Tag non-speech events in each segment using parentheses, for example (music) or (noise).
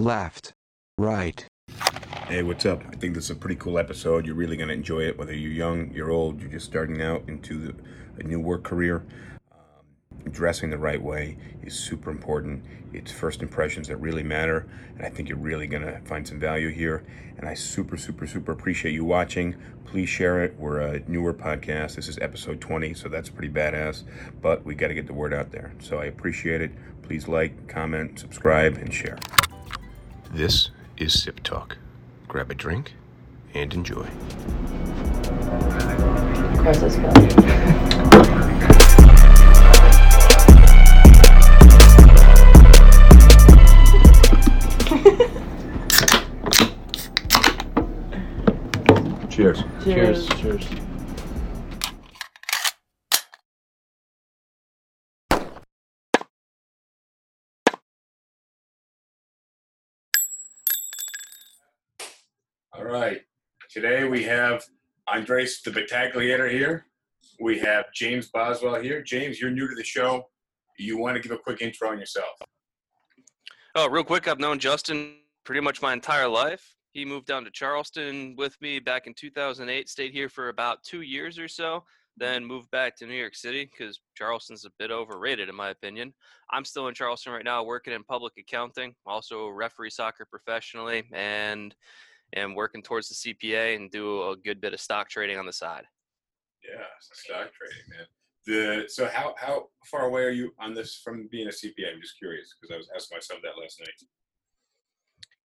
left, right. Hey, what's up? I think this is a pretty cool episode. You're really going to enjoy it, whether you're young, you're old, you're just starting out into the, a new work career. Um, dressing the right way is super important. It's first impressions that really matter, and I think you're really going to find some value here. And I super, super, super appreciate you watching. Please share it. We're a newer podcast. This is episode 20, so that's pretty badass. But we got to get the word out there. So I appreciate it. Please like, comment, subscribe, and share. This is Sip Talk. Grab a drink and enjoy. Of course, it's good. Cheers. Cheers. Cheers. Right. Today we have Andres the Battagliator here. We have James Boswell here. James, you're new to the show. You want to give a quick intro on yourself? Oh, real quick, I've known Justin pretty much my entire life. He moved down to Charleston with me back in 2008, stayed here for about two years or so, then moved back to New York City because Charleston's a bit overrated, in my opinion. I'm still in Charleston right now, working in public accounting, also referee soccer professionally, and am working towards the CPA and do a good bit of stock trading on the side. Yeah, stock trading, man. The so how how far away are you on this from being a CPA? I'm just curious because I was asking myself that last night.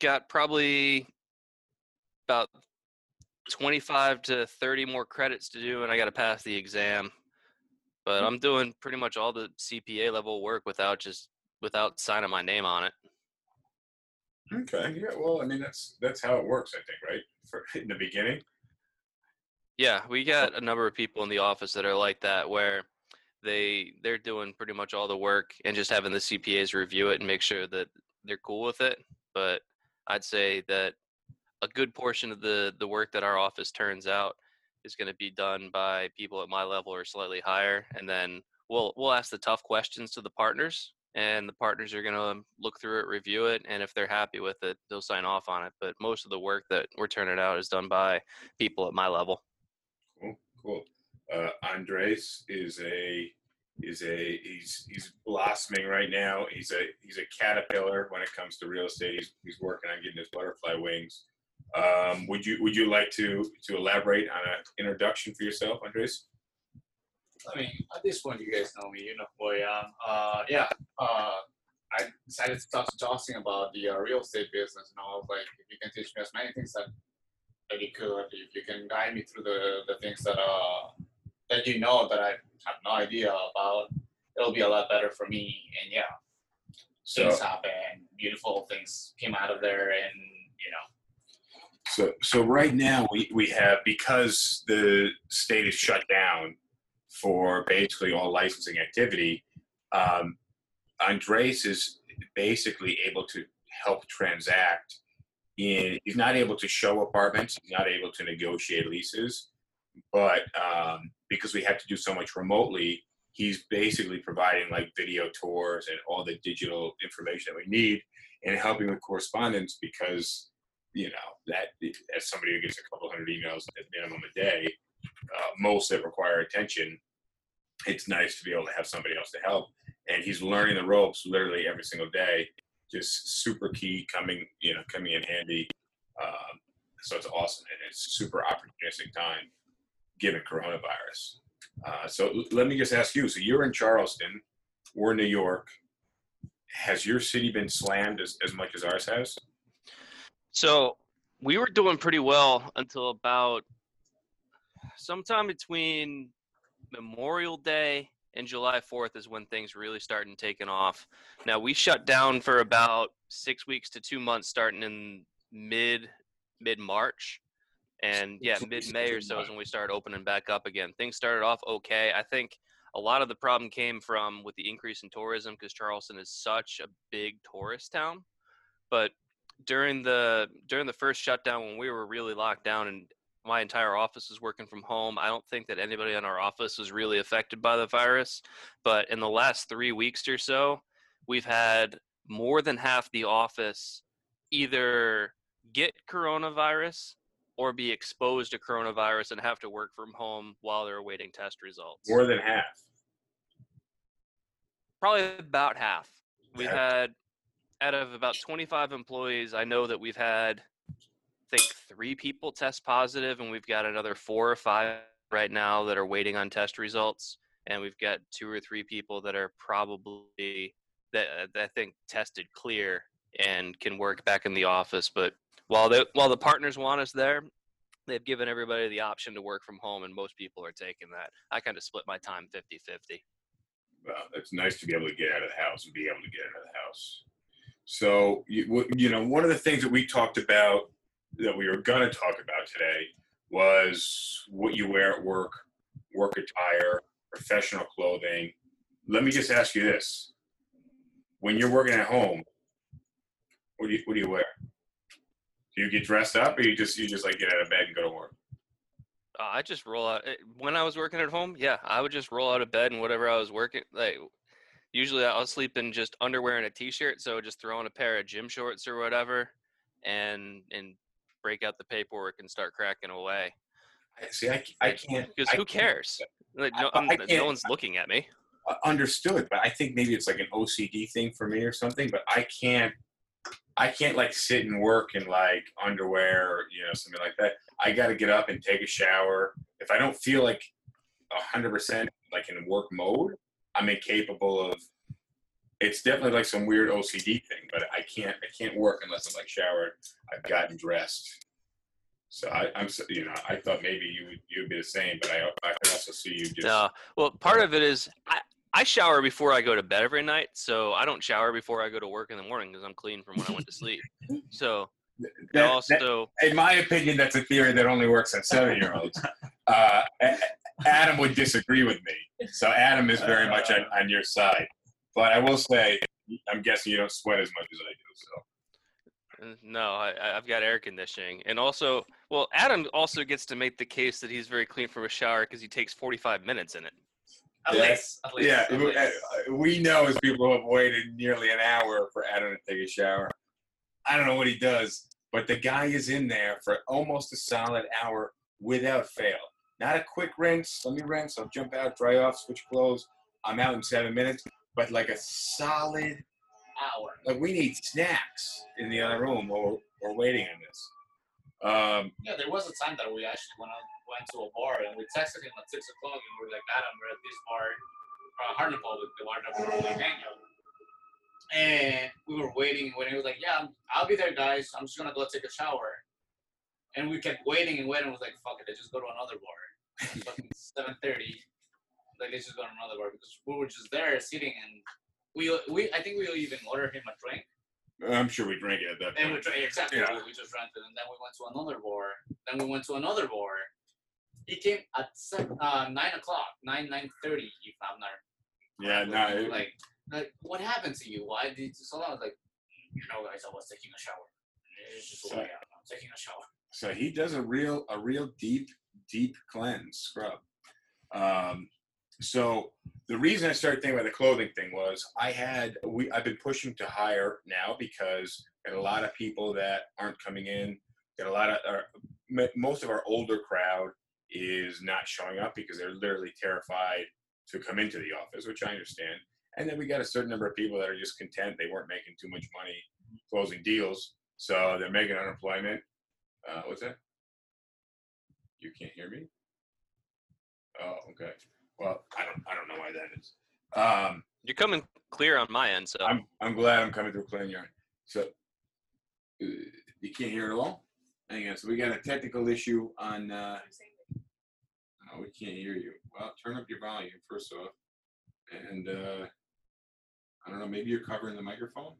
Got probably about 25 to 30 more credits to do, and I got to pass the exam. But hmm. I'm doing pretty much all the CPA level work without just without signing my name on it. Okay, yeah. Well, I mean that's that's how it works, I think, right? For (laughs) in the beginning. Yeah, we got a number of people in the office that are like that, where they they're doing pretty much all the work and just having the CPAs review it and make sure that they're cool with it. But I'd say that a good portion of the the work that our office turns out is going to be done by people at my level or slightly higher, and then we'll we'll ask the tough questions to the partners, and the partners are going to look through it, review it, and if they're happy with it, they'll sign off on it. But most of the work that we're turning out is done by people at my level. Cool, cool. Uh, Andres is a is a he's he's blossoming right now. He's a he's a caterpillar when it comes to real estate. He's he's working on getting his butterfly wings. Um, would you would you like to to elaborate on an introduction for yourself, Andres? I mean, at this point, you guys know me. You know who I am. Uh, yeah. Uh, I decided to start talking about the uh, real estate business, and I was like, if you can teach me as many things that that you could, if you can guide me through the the things that uh that you know that I have no idea about, it'll be a lot better for me. And yeah, So things happen. Beautiful things came out of there, and you know, so so right now we we have because the state is shut down for basically all licensing activity. Um, Andres is basically able to help transact in he's not able to show apartments he's not able to negotiate leases but um, because we have to do so much remotely he's basically providing like video tours and all the digital information that we need and helping with correspondence because you know that as somebody who gets a couple hundred emails at minimum a day uh, most that require attention it's nice to be able to have somebody else to help. And he's learning the ropes literally every single day just super key coming you know coming in handy. Um, so it's awesome and it's super opportunistic time given coronavirus. Uh, so let me just ask you so you're in charleston we're new york. Has your city been slammed as, as much as ours has? So we were doing pretty well until about sometime between Memorial Day and July 4th is when things really started taking off. Now we shut down for about six weeks to two months, starting in mid mid March, and yeah, mid May or so is when we started opening back up again. Things started off okay. I think a lot of the problem came from with the increase in tourism because Charleston is such a big tourist town, but during the during the first shutdown when we were really locked down and my entire office is working from home i don't think that anybody in our office was really affected by the virus but in the last three weeks or so we've had more than half the office either get coronavirus or be exposed to coronavirus and have to work from home while they're awaiting test results. More than half. Probably about half. We Yeah. had out of about 25 employees, I know that we've had think three people test positive and we've got another four or five right now that are waiting on test results and we've got two or three people that are probably that, uh, that I think tested clear and can work back in the office but while the while the partners want us there they've given everybody the option to work from home and most people are taking that. I kind of split my time 50-50. Well, it's nice to be able to get out of the house and be able to get out of the house. So, you, you know, one of the things that we talked about that we were going to talk about today was what you wear at work, work attire, professional clothing. Let me just ask you this. When you're working at home, what do you, what do you wear? Do you get dressed up or you just, you just like get out of bed and go to work? Uh, I just roll out eh, when I was working at home. Yeah, I would just roll out of bed and whatever I was working. Like usually, I'll sleep in just underwear and a t-shirt. So just throw on a pair of gym shorts or whatever, and and break out the paperwork and start cracking away. See, I, I can't. Because I who can't- cares? Like, no, I no um, one's looking at me. understood, but I think maybe it's like an OCD thing for me or something. But I can't, I can't like sit and work in like underwear or you know something like that. I got to get up and take a shower. If I don't feel like a hundred percent like in work mode, I'm incapable of. It's definitely like some weird OCD thing, but I can't, I can't work unless I'm like showered, I've gotten dressed. So I, I'm, you know, I thought maybe you would, you'd be the same, but I, I could also see you just. No, well, part of it is I, I shower before I go to bed every night, so I don't shower before I go to work in the morning because I'm clean from when I went to sleep. (laughs) So and that- that- also, in my opinion, that's a theory that only works on seven-year-olds. (laughs) Uh, Adam would disagree with me, so Adam is very much on, on your side. But I will say, I'm guessing you don't sweat as much as I do. So Uh, No, I, I- I've got air conditioning, and also, well, Adam also gets to make the case that he's very clean from a shower because he takes 45 minutes in it. At Yeah. least, at least. yeah, at we- least. uh, we know as people who have waited nearly an hour for Adam to take a shower. I don't know what he does, but the guy is in there for almost a solid hour without fail. Not a quick rinse. Let me rinse. I'll jump out, dry off, switch clothes. I'm out in seven minutes. But like a solid hour. like we need snacks in the other room while we're, we're waiting on this. Um, Yeah, there was a time that we actually went went to a bar and we texted him at six o'clock and we were like, Adam, we're at this bar, uh, Harlem Public, the bar that we normally hang out. And we were waiting waiting. He was like, Yeah, I'll be there, guys. I'm just gonna go take a shower. And we kept waiting and waiting. I was like, Fuck it, let's just go to another bar. (laughs) Fucking seven thirty. Like let's just go to another bar because we were just there sitting and we we I think we even ordered him a drink. I'm sure we drank it at that And we point. drank exactly Yeah. we, we just rented, and then we went to another bar. Then we went to another bar. He came at seven, uh, nine o'clock, nine nine thirty. If I'm not Yeah, no, it- like like what happened to you? Why did you so long? I was like, you know, guys, I was taking a shower. It's just way I'm, I'm taking a shower. So he does a real a real deep deep cleanse scrub. Um, so the reason I started thinking about the clothing thing was I had we I've been pushing to hire now because got a lot of people that aren't coming in. Got a lot of our, most of our older crowd is not showing up because they're literally terrified to come into the office, which I understand. And then we got a certain number of people that are just content they weren't making too much money closing deals, so they're making unemployment. Uh, what's that? You can't hear me? Oh, okay. Well, I don't I don't know why that is. Um, You're coming clear on my end, so I'm I'm glad I'm coming through clean yard. So uh, you can't hear it at all. Hang on. So we got a technical issue on. Uh, oh, we can't hear you. Well, turn up your volume first off, and uh, I don't know. Maybe you're covering the microphone.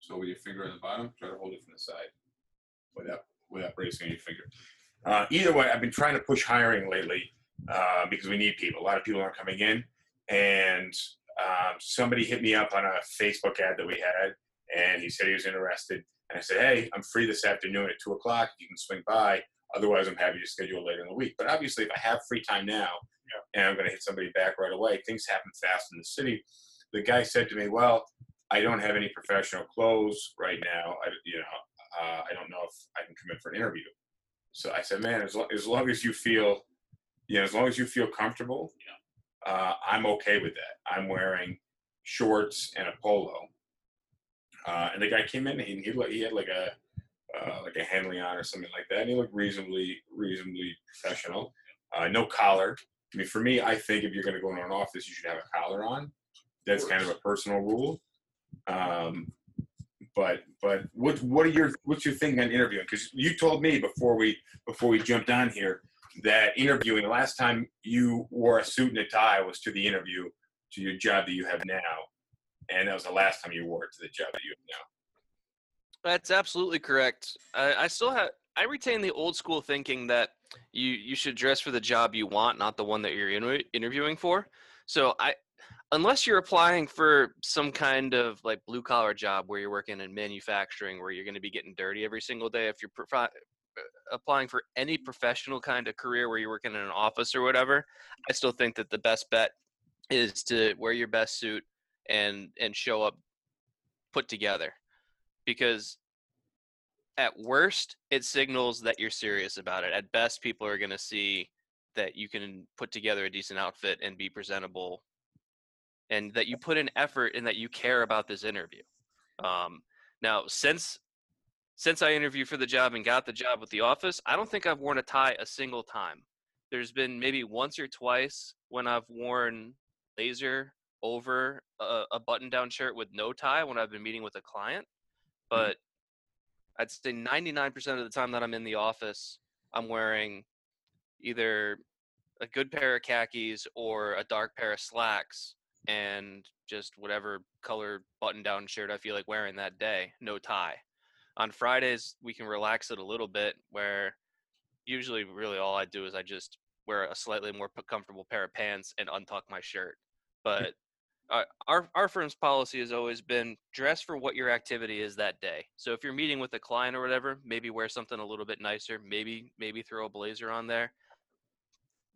So with your finger on the bottom, try to hold it from the side, without without raising your finger. Uh, either way, I've been trying to push hiring lately uh, because we need people. A lot of people aren't coming in, and um, somebody hit me up on a Facebook ad that we had, and he said he was interested. And I said, "Hey, I'm free this afternoon at two o'clock. You can swing by. Otherwise, I'm happy to schedule later in the week. But obviously, if I have free time now, and I'm going to hit somebody back right away, things happen fast in the city." The guy said to me, "Well, I don't have any professional clothes right now. I, you know, uh, I don't know if I can come in for an interview. So I said, man, as, lo- as long as you feel, know, as long as you feel comfortable, uh, I'm okay with that. I'm wearing shorts and a polo. Uh, and the guy came in, and he, he, had like a, uh, like a Henley on or something like that. And he looked reasonably, reasonably professional. Uh, no collar. I mean, for me, I think if you're going to go into an office, you should have a collar on. That's kind of a personal rule. Um, but but what what are your what's your thing on interviewing? Because you told me before we before we jumped on here that interviewing the last time you wore a suit and a tie was to the interview to your job that you have now, and that was the last time you wore it to the job that you have now. That's absolutely correct. I, I still have. I retain the old school thinking that you you should dress for the job you want, not the one that you're inter- interviewing for. So I, unless you're applying for some kind of like blue collar job where you're working in manufacturing, where you're going to be getting dirty every single day, if you're uh, applying for any professional kind of career where you're working in an office or whatever, I still think that the best bet is to wear your best suit and and show up put together because at worst it signals that you're serious about it. At best people are going to see that you can put together a decent outfit and be presentable and that you put in effort and that you care about this interview. Um, now since since i interviewed for the job and got the job with the office i don't think i've worn a tie a single time there's been maybe once or twice when i've worn blazer over a, a button down shirt with no tie when i've been meeting with a client mm-hmm. but I'd say 99% of the time that I'm in the office, I'm wearing either a good pair of khakis or a dark pair of slacks and just whatever color button down shirt I feel like wearing that day, no tie. On Fridays, we can relax it a little bit where usually really all I do is I just wear a slightly more comfortable pair of pants and untuck my shirt. But uh, our our firm's policy has always been dress for what your activity is that day. So if you're meeting with a client or whatever, maybe wear something a little bit nicer. Maybe maybe throw a blazer on there.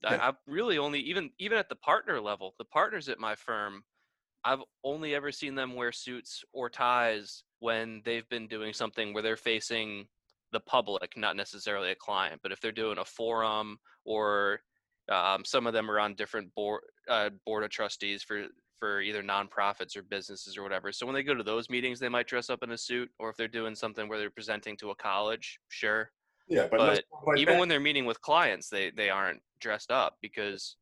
I, I've really only even even at the partner level, the partners at my firm, I've only ever seen them wear suits or ties when they've been doing something where they're facing the public, not necessarily a client. But if they're doing a forum or um, some of them are on different board uh, board of trustees for for either nonprofits or businesses or whatever. So when they go to those meetings, they might dress up in a suit, or if they're doing something where they're presenting to a college, sure. Yeah, but, talk about Even that. when they're meeting with clients, they they aren't dressed up because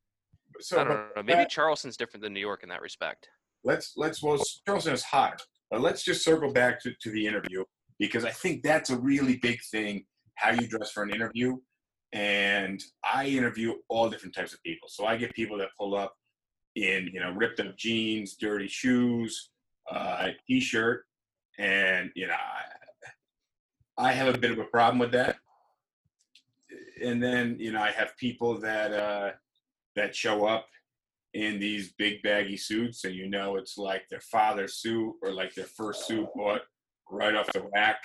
so I don't know. Maybe that- Charleston's different than New York in that respect. Let's let's well Charleston is hotter, but let's just circle back to, to the interview because I think that's a really big thing how you dress for an interview. And I interview all different types of people. So I get people that pull up in you know ripped up jeans, dirty shoes, uh, t-shirt, and you know I, I have a bit of a problem with that. And then you know I have people that uh, that show up in these big baggy suits, and you know it's like their father's suit or like their first suit bought right off the rack.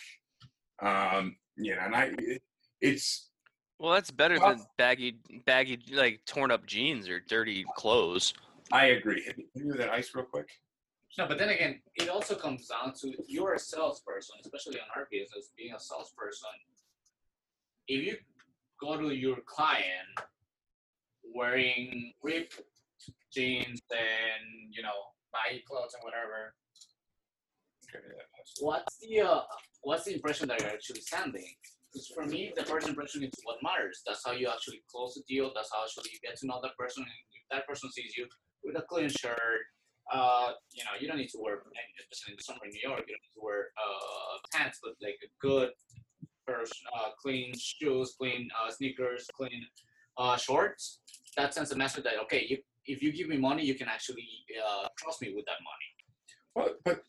Um, you know, and I, it, it's Well, that's better Well- than baggy, baggy, like torn up jeans or dirty clothes. I agree. Can you do that ice real quick? No, but then again, it also comes down to you're a salesperson, especially on our business, being a salesperson. If you go to your client wearing ripped jeans and you know baggy clothes and whatever, what's the uh, what's the impression that you're actually sending? Because for me, the first impression is what matters. That's how you actually close the deal. That's how actually you get to know that person. And if that person sees you with a clean shirt, uh, you know, you don't need to wear, especially in the summer in New York, you don't need to wear uh, pants, but like a good pair uh, clean shoes, clean uh, sneakers, clean uh, shorts. That sends a message that okay, you, if you give me money, you can actually uh, trust me with that money. Well, but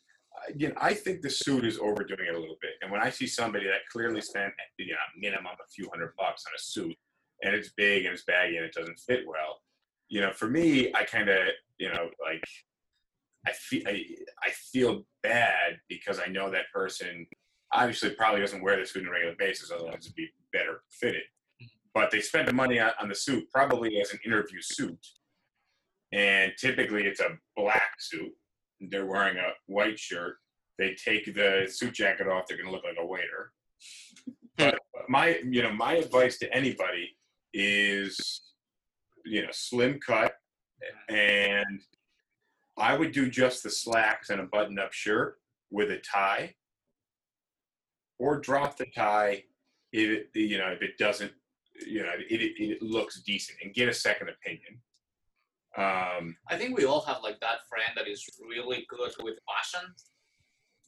again, I think the suit is overdoing it a little bit. And when I see somebody that clearly spent, you know, minimum a few hundred bucks on a suit, and it's big and it's baggy and it doesn't fit well, you know, for me, I kind of, you know, like I feel I, I feel bad because I know that person obviously probably doesn't wear the suit on a regular basis, otherwise it'd be better fitted. But they spent the money on, on the suit probably as an interview suit, and typically it's a black suit. They're wearing a white shirt. They take the suit jacket off, they're going to look like a waiter. but my, you know, my advice to anybody is, you know, slim cut, and I would do just the slacks and a button-up shirt with a tie, or drop the tie if it, you know if it doesn't, you know, it, it, it looks decent, and get a second opinion. Um, I think we all have like that friend that is really good with fashion.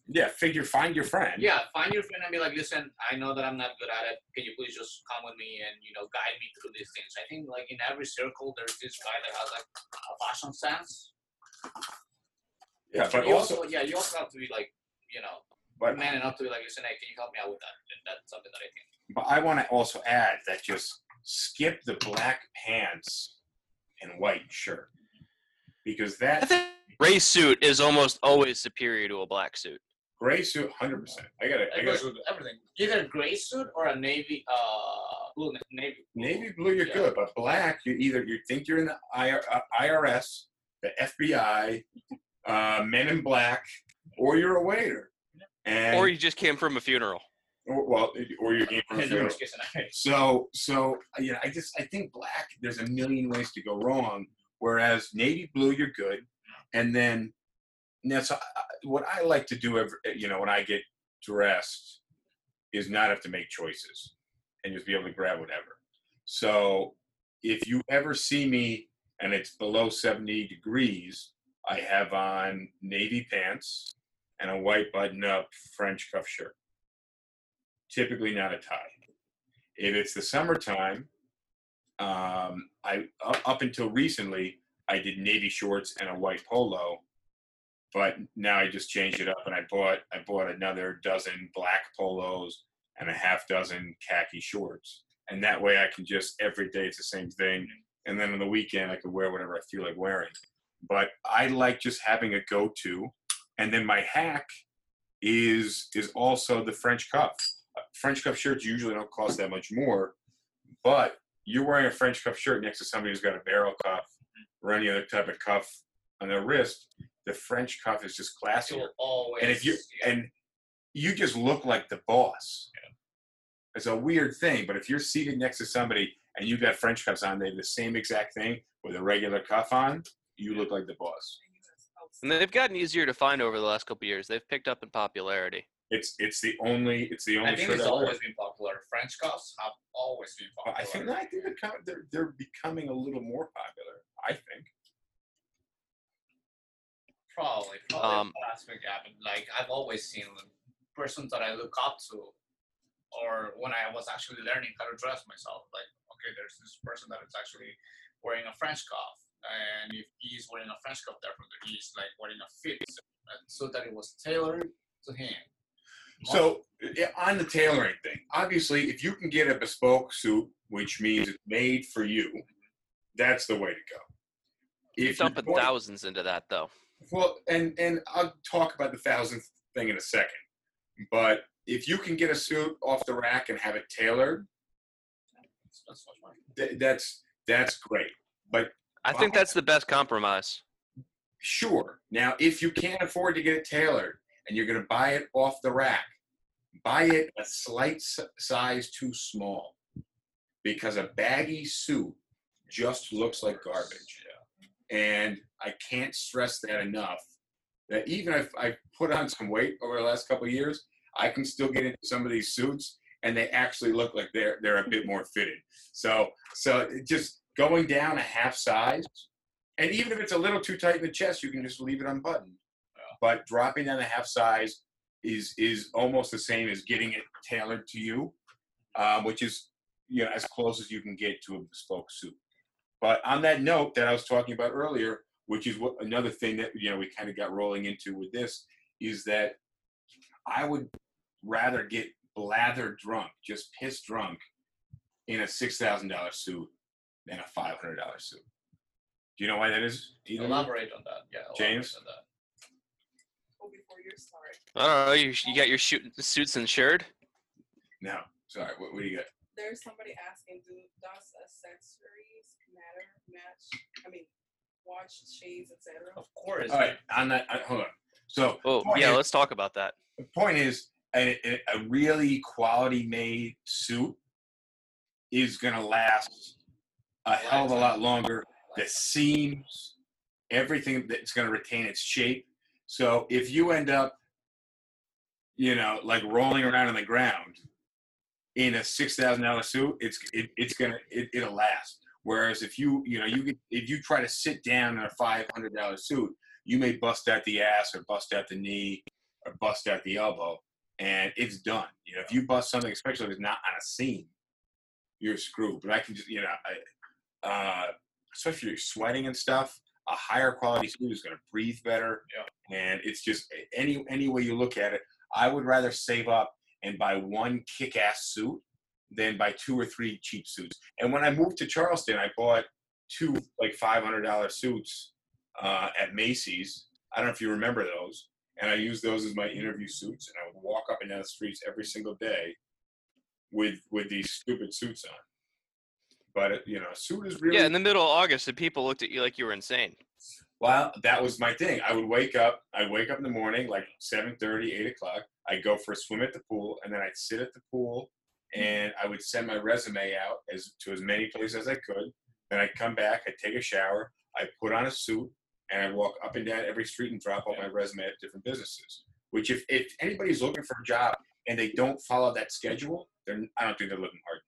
yeah, figure find your friend. Yeah, find your friend and be like, listen, I know that I'm not good at it. Can you please just come with me and you know guide me through these things? I think like in every circle, there's this guy that has like a fashion sense. yeah, but you also, yeah, you also have to be like, you know, but man enough to be like, listen, hey, can you help me out with that? And that's something that I think. But I want to also add that just skip the black pants and white shirt because I that think gray suit is almost always superior to a black suit. gray suit, hundred percent. I got to I got goes with everything. Either a gray suit or a navy, uh, blue navy. navy blue. You're Yeah. good, but black, you either you think you're in the uh, IRS, the FBI, uh, Men in Black, or you're a waiter. And Or you just came from a funeral. Or- well, or you came from a In funeral. (laughs) which case, I- So, so you know, I just I think black. There's a million ways to go wrong. Whereas navy blue, you're good, and then now, so I, what I like to do, every, you know, when I get dressed, is not have to make choices and just be able to grab whatever. So, if you ever see me and it's below 70 degrees, I have on navy pants and a white button-up French cuff shirt. Typically, not a tie. If it's the summertime, um, I up, until recently I did navy shorts and a white polo, but now I just changed it up and I bought I bought another dozen black polos and a half dozen khaki shorts, and that way I can just every day it's the same thing, and then on the weekend I can wear whatever I feel like wearing. But I like just having a go-to, and then my hack is is also the French cuff. Uh, French cuff shirts usually don't cost that much more, but you're wearing a French cuff shirt next to somebody who's got a barrel cuff or any other type of cuff on their wrist. The French cuff is just classier, always. and if you and you just look like the boss. It's a weird thing, but if you're seated next to somebody and you've got French cuffs on, they have the same exact thing with a regular cuff on, you look like the boss. And they've gotten easier to find over the last couple years. They've picked up in popularity. It's it's the only it's the only I think it's I always been popular. French cuffs have always been popular. I think I think they're, they're they're becoming a little more popular. I think. Probably, probably Um, aspect happened. Like I've always seen the persons that I look up to, or when I was actually learning how to dress myself. Like, okay, there's this person that is actually wearing a French cuff, and if he's wearing a French cuff, therefore he's like wearing a fit, so that it was tailored to him. So on the tailoring thing, obviously, if you can get a bespoke suit, which means it's made for you, that's the way to go. You're If dumping going- thousands into that, though. Well, and and I'll talk about the thousandth thing in a second. But if you can get a suit off the rack and have it tailored, That's- that's th- that's that's great. But I think that's the best compromise. sure, now if you can't afford to get it tailored and you're going to buy it off the rack, buy it a slight size too small, because a baggy suit just looks like garbage. And I can't stress that enough. That even if I put on some weight over the last couple of years, I can still get into some of these suits, and they actually look like they're they're a bit more fitted. So so just going down a half size, and even if it's a little too tight in the chest, you can just leave it unbuttoned. But dropping down a half size is is almost the same as getting it tailored to you, um, which is you know as close as you can get to a bespoke suit. But on that note that I was talking about earlier, which is what another thing that you know we kind of got rolling into with this is that I would rather get blather drunk, just piss drunk, in a six thousand dollar suit than a five hundred dollar suit. Do you know why that is? Of you? Elaborate on that. Yeah. James? On that. Before you start. I don't know. You, you got your shoot, suits insured? No, sorry. What, what do you got? There's somebody asking, do does accessories matter? Match? I mean, watch, shades, etc. Of course. All right, on that. uh, hold on. So Oh, yeah, is- let's talk about that. the point is a, a- a really quality made suit is going to last a hell of a lot longer. The seams, everything that's going to retain its shape. So if you end up, you know, like rolling around on the ground in a six thousand dollar suit, it's it, it's gonna it, it'll last. Whereas if you you know you could, if you try to sit down in a five hundred dollar suit, you may bust out the ass or bust out the knee or bust out the elbow, and it's done. You know, if you bust something, especially if it's not on a seam, you're screwed. But I can just you know, I, uh, especially if you're sweating and stuff, a higher quality suit is going to breathe better. Yeah. And it's just any any way you look at it, I would rather save up and buy one kick-ass suit than buy two or three cheap suits. And when I moved to Charleston, I bought two like five hundred dollar suits uh, at Macy's. I don't know if you remember those. And I used those as my interview suits, and I would walk up and down the streets every single day with with these stupid suits on. But it, you know, a suit is really Yeah, in the middle of August, the people looked at you like you were insane. well, that was my thing. I would wake up. I'd wake up in the morning, like 7.30, 8 o'clock. I'd go for a swim at the pool, and then I'd sit at the pool, mm. and I would send my resume out as to as many places as I could. Then I'd come back. I'd take a shower. I'd put on a suit, and I'd walk up and down every street and drop off my resume at different businesses. Which, if, if anybody's looking for a job and they don't follow that schedule, then I don't think they're looking hard.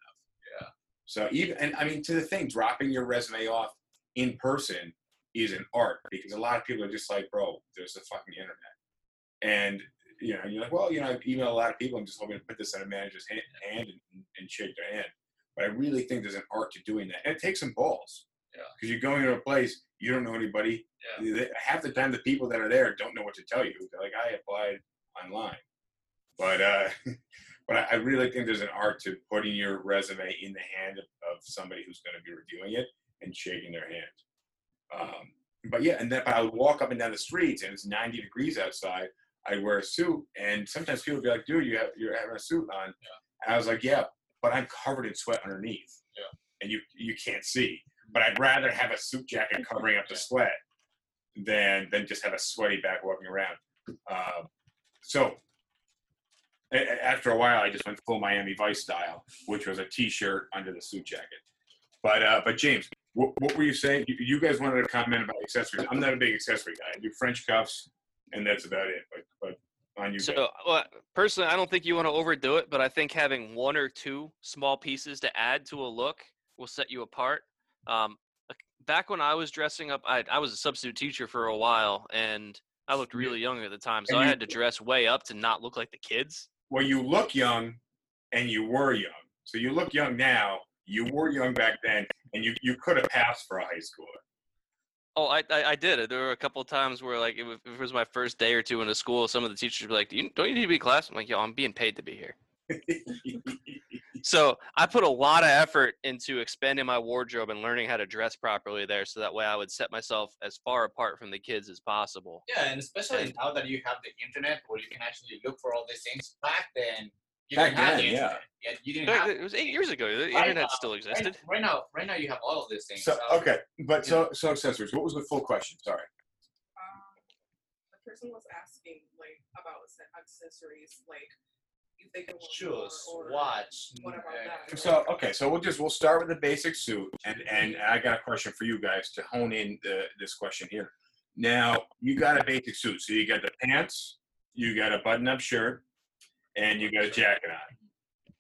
So even and I mean to the thing, dropping your resume off in person is an art because a lot of people are just like, bro, there's the fucking internet. And, you know, you're like, well, you know, I've emailed a lot of people. I'm just hoping to put this in a manager's hand, hand and, and shake their hand. But I really think there's an art to doing that. And it takes some balls. Yeah. Because you're going to a place, you don't know anybody. Yeah. Half the time, the people that are there don't know what to tell you. They're like, I applied online. But, uh, (laughs) but I- I really think there's an art to putting your resume in the hand of, of somebody who's going to be reviewing it and shaking their hand. Um, but yeah, and then I would walk up and down the streets, and it's 90 degrees outside. I'd wear a suit, and sometimes people would be like, "Dude, you have you're having a suit on." And I was like, "Yeah, but I'm covered in sweat underneath, Yeah. and you you can't see. But I'd rather have a suit jacket (laughs) covering up the sweat than than just have a sweaty back walking around." Um, so after a while, I just went full Miami Vice style, which was a T-shirt under the suit jacket. But uh, but James, what, what were you saying? You, you guys wanted to comment about accessories. I'm not a big accessory guy. I do French cuffs, and that's about it. But but on you. So, well, personally, I don't think you want to overdo it, but I think having one or two small pieces to add to a look will set you apart. Um, back when I was dressing up, I, I was a substitute teacher for a while, and I looked really young at the time, so I had to dress way up to not look like the kids. Well, you look young, and you were young. So you look young now. You were young back then, and you you could have passed for a high schooler. Oh, I, I I did. There were a couple of times where like it was, if it was my first day or two in a school, some of the teachers were like, Do you, "Don't you need to be in class?" I'm like, "Yo, I'm being paid to be here." (laughs) So I put a lot of effort into expanding my wardrobe and learning how to dress properly there, so that way I would set myself as far apart from the kids as possible. Yeah, and especially now that you have the internet where you can actually look for all these things. Back then, you Back didn't have the then, yeah. internet. Yeah, you didn't Back have. It was eight years ago. The Right internet now- still existed. Right, right now, right now you have all of these things. so okay, but so so accessories. What was the full question? Sorry. Um, the person was asking like about accessories, like if they can want Shoes, more or watch. What about that? So okay, so we'll just we'll start with the basic suit, and and I got a question for you guys to hone in the this question here. Now you got a basic suit, so you got the pants, you got a button-up shirt, and you got a jacket on.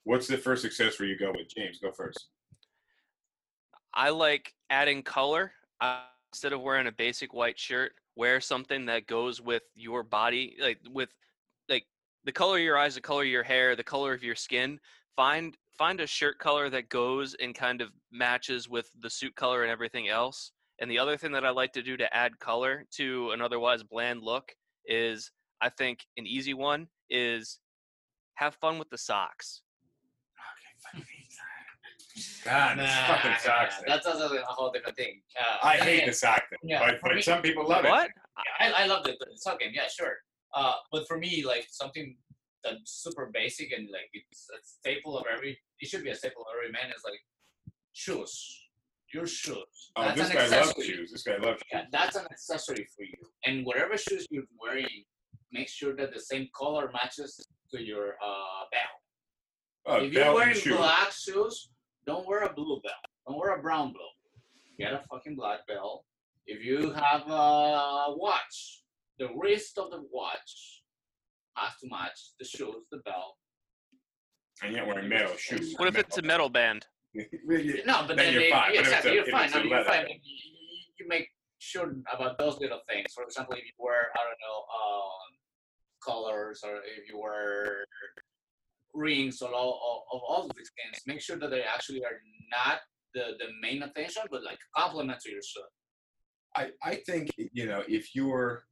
What's the first accessory you go with? James, go first. I like adding color. Uh, instead of wearing a basic white shirt, wear something that goes with your body, like with like the color of your eyes, the color of your hair, the color of your skin. Find find a shirt color that goes and kind of matches with the suit color and everything else. And the other thing that I like to do to add color to an otherwise bland look is I think an easy one is have fun with the socks. God, Nah, fucking socks. thing. That's also a whole different thing. Uh, I hate yeah, the sock thing, Yeah, but, but me- some people love What? it. I, I love the, the sock game. Yeah, sure. Uh, but for me, like something that's super basic and like it's a staple of every. It should be a staple of every man is like shoes. Your shoes. Oh, That's this guy loves shoes. This guy loves shoes. Yeah, that's an accessory for you. And whatever shoes you're wearing, make sure that the same color matches to your uh, belt. Oh, if you're wearing shoe. black shoes, don't wear a blue belt. Don't wear a brown belt. Get a fucking black belt. If you have a watch, the wrist of the watch has to match the shoes, the belt. and yet wearing metal shoes. What if it's a metal band? Really? (laughs) No, but Then then, you're they- fine. But if it's Exactly, you're if fine. it's I a mean, you're fine. You, you- you make sure about those little things. For example, if you wear, I don't know, um, colors, or if you wear rings, or all of all of these things, make sure that they actually are not the the main attention, but like complement to your suit. I, I think you know if you're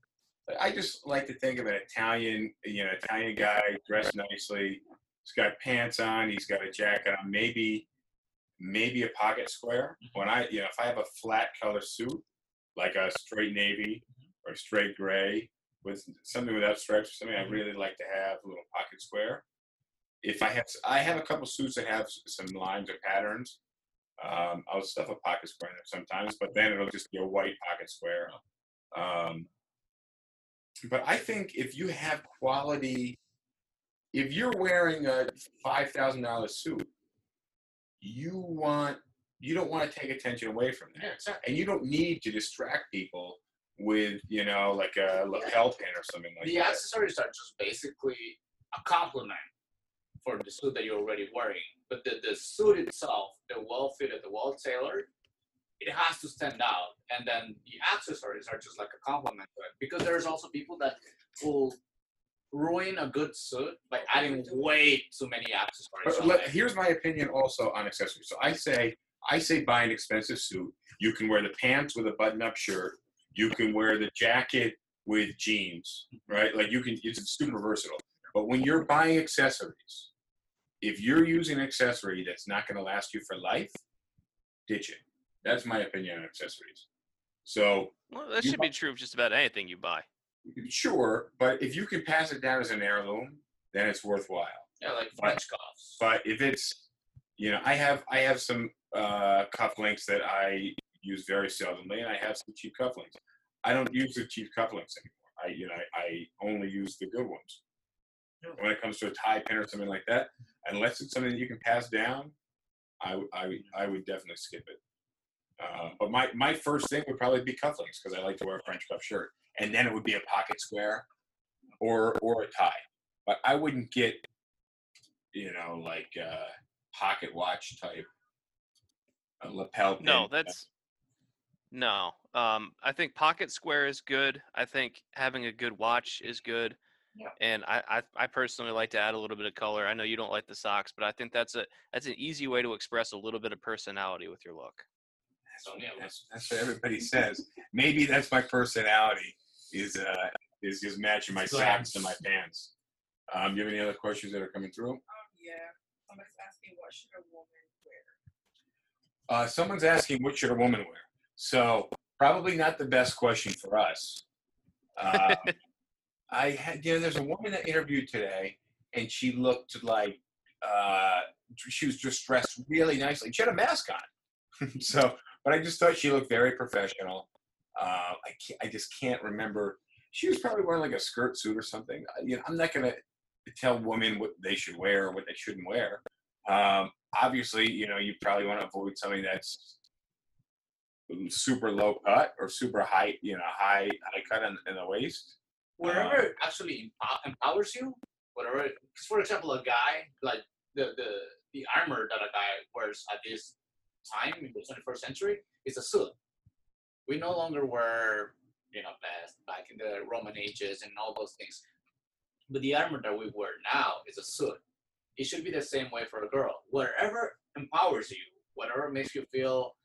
I just like to think of an Italian you know Italian guy dressed nicely. He's got pants on. He's got a jacket on. Maybe maybe a pocket square. When I you know if I have a flat color suit like a straight navy or straight gray with something without stripes or something, I really like to have a little pocket square. If I have I have a couple suits that have some lines or patterns. Um, I'll stuff a pocket square in there sometimes, but then it'll just be a white pocket square. Um, but I think if you have quality, if you're wearing a five thousand dollar suit, you want you don't want to take attention away from that, exactly. and you don't need to distract people with you know like a lapel pin or something like the that. accessories are just basically a complement for the suit that you're already wearing. But the, the suit itself, the well fitted, the well tailored, it has to stand out. And then the accessories are just like a complement to it. Because there's also people that will ruin a good suit by adding way too many accessories. But let, here's my opinion also on accessories. So I say I say buy an expensive suit. You can wear the pants with a button-up shirt. You can wear the jacket with jeans, right? Like you can. It's super versatile. But when you're buying accessories, if you're using an accessory that's not going to last you for life, ditch it. That's my opinion on accessories. So Well, that You should be true of just about anything you buy. sure, but if you can pass it down as an heirloom, then it's worthwhile. yeah, like French cuffs. but if it's you know i have i have some uh cufflinks that i use very seldomly and i have some cheap cufflinks i don't use the cheap cufflinks anymore i you know i, I only use the good ones when it comes to a tie pin or something like that unless it's something that you can pass down i w- I, would- I would definitely skip it uh, but my, my first thing would probably be cufflinks because I like to wear a French cuff shirt, and then it would be a pocket square, or or a tie. But I wouldn't get, you know, like uh, pocket watch type, a lapel pin. No, that's no. Um, I think pocket square is good. I think having a good watch is good. Yeah. And I, I, I personally like to add a little bit of color. I know you don't like the socks, but I think that's a that's an easy way to express a little bit of personality with your look. So, yeah, that's, that's what everybody says. Maybe that's my personality is uh, is just matching my socks to my pants. Um, you have any other questions that are coming through? Um, yeah. Somebody's asking what should a woman wear? Uh, someone's asking what should a woman wear. So probably not the best question for us. Uh, (laughs) I had you know there's a woman that interviewed today, and she looked like uh, she was just dressed really nicely. She had a mask on, (laughs) so but I just thought she looked very professional. Uh, I can't, I just can't remember. She was probably wearing like a skirt suit or something. You know, I'm not gonna tell women what they should wear or what they shouldn't wear. Um, obviously, you know, you probably want to avoid something that's super low cut or super high, you know, high high cut in, in the waist. whatever it actually empowers you, whatever. for example, a guy like the the the armor that a guy wears at this time in the 21st century is a suit. We no longer wear you know vests back in the Roman ages and all those things. But the armor that we wear now is a suit. It should be the same way for a girl. Whatever empowers you, whatever makes you feel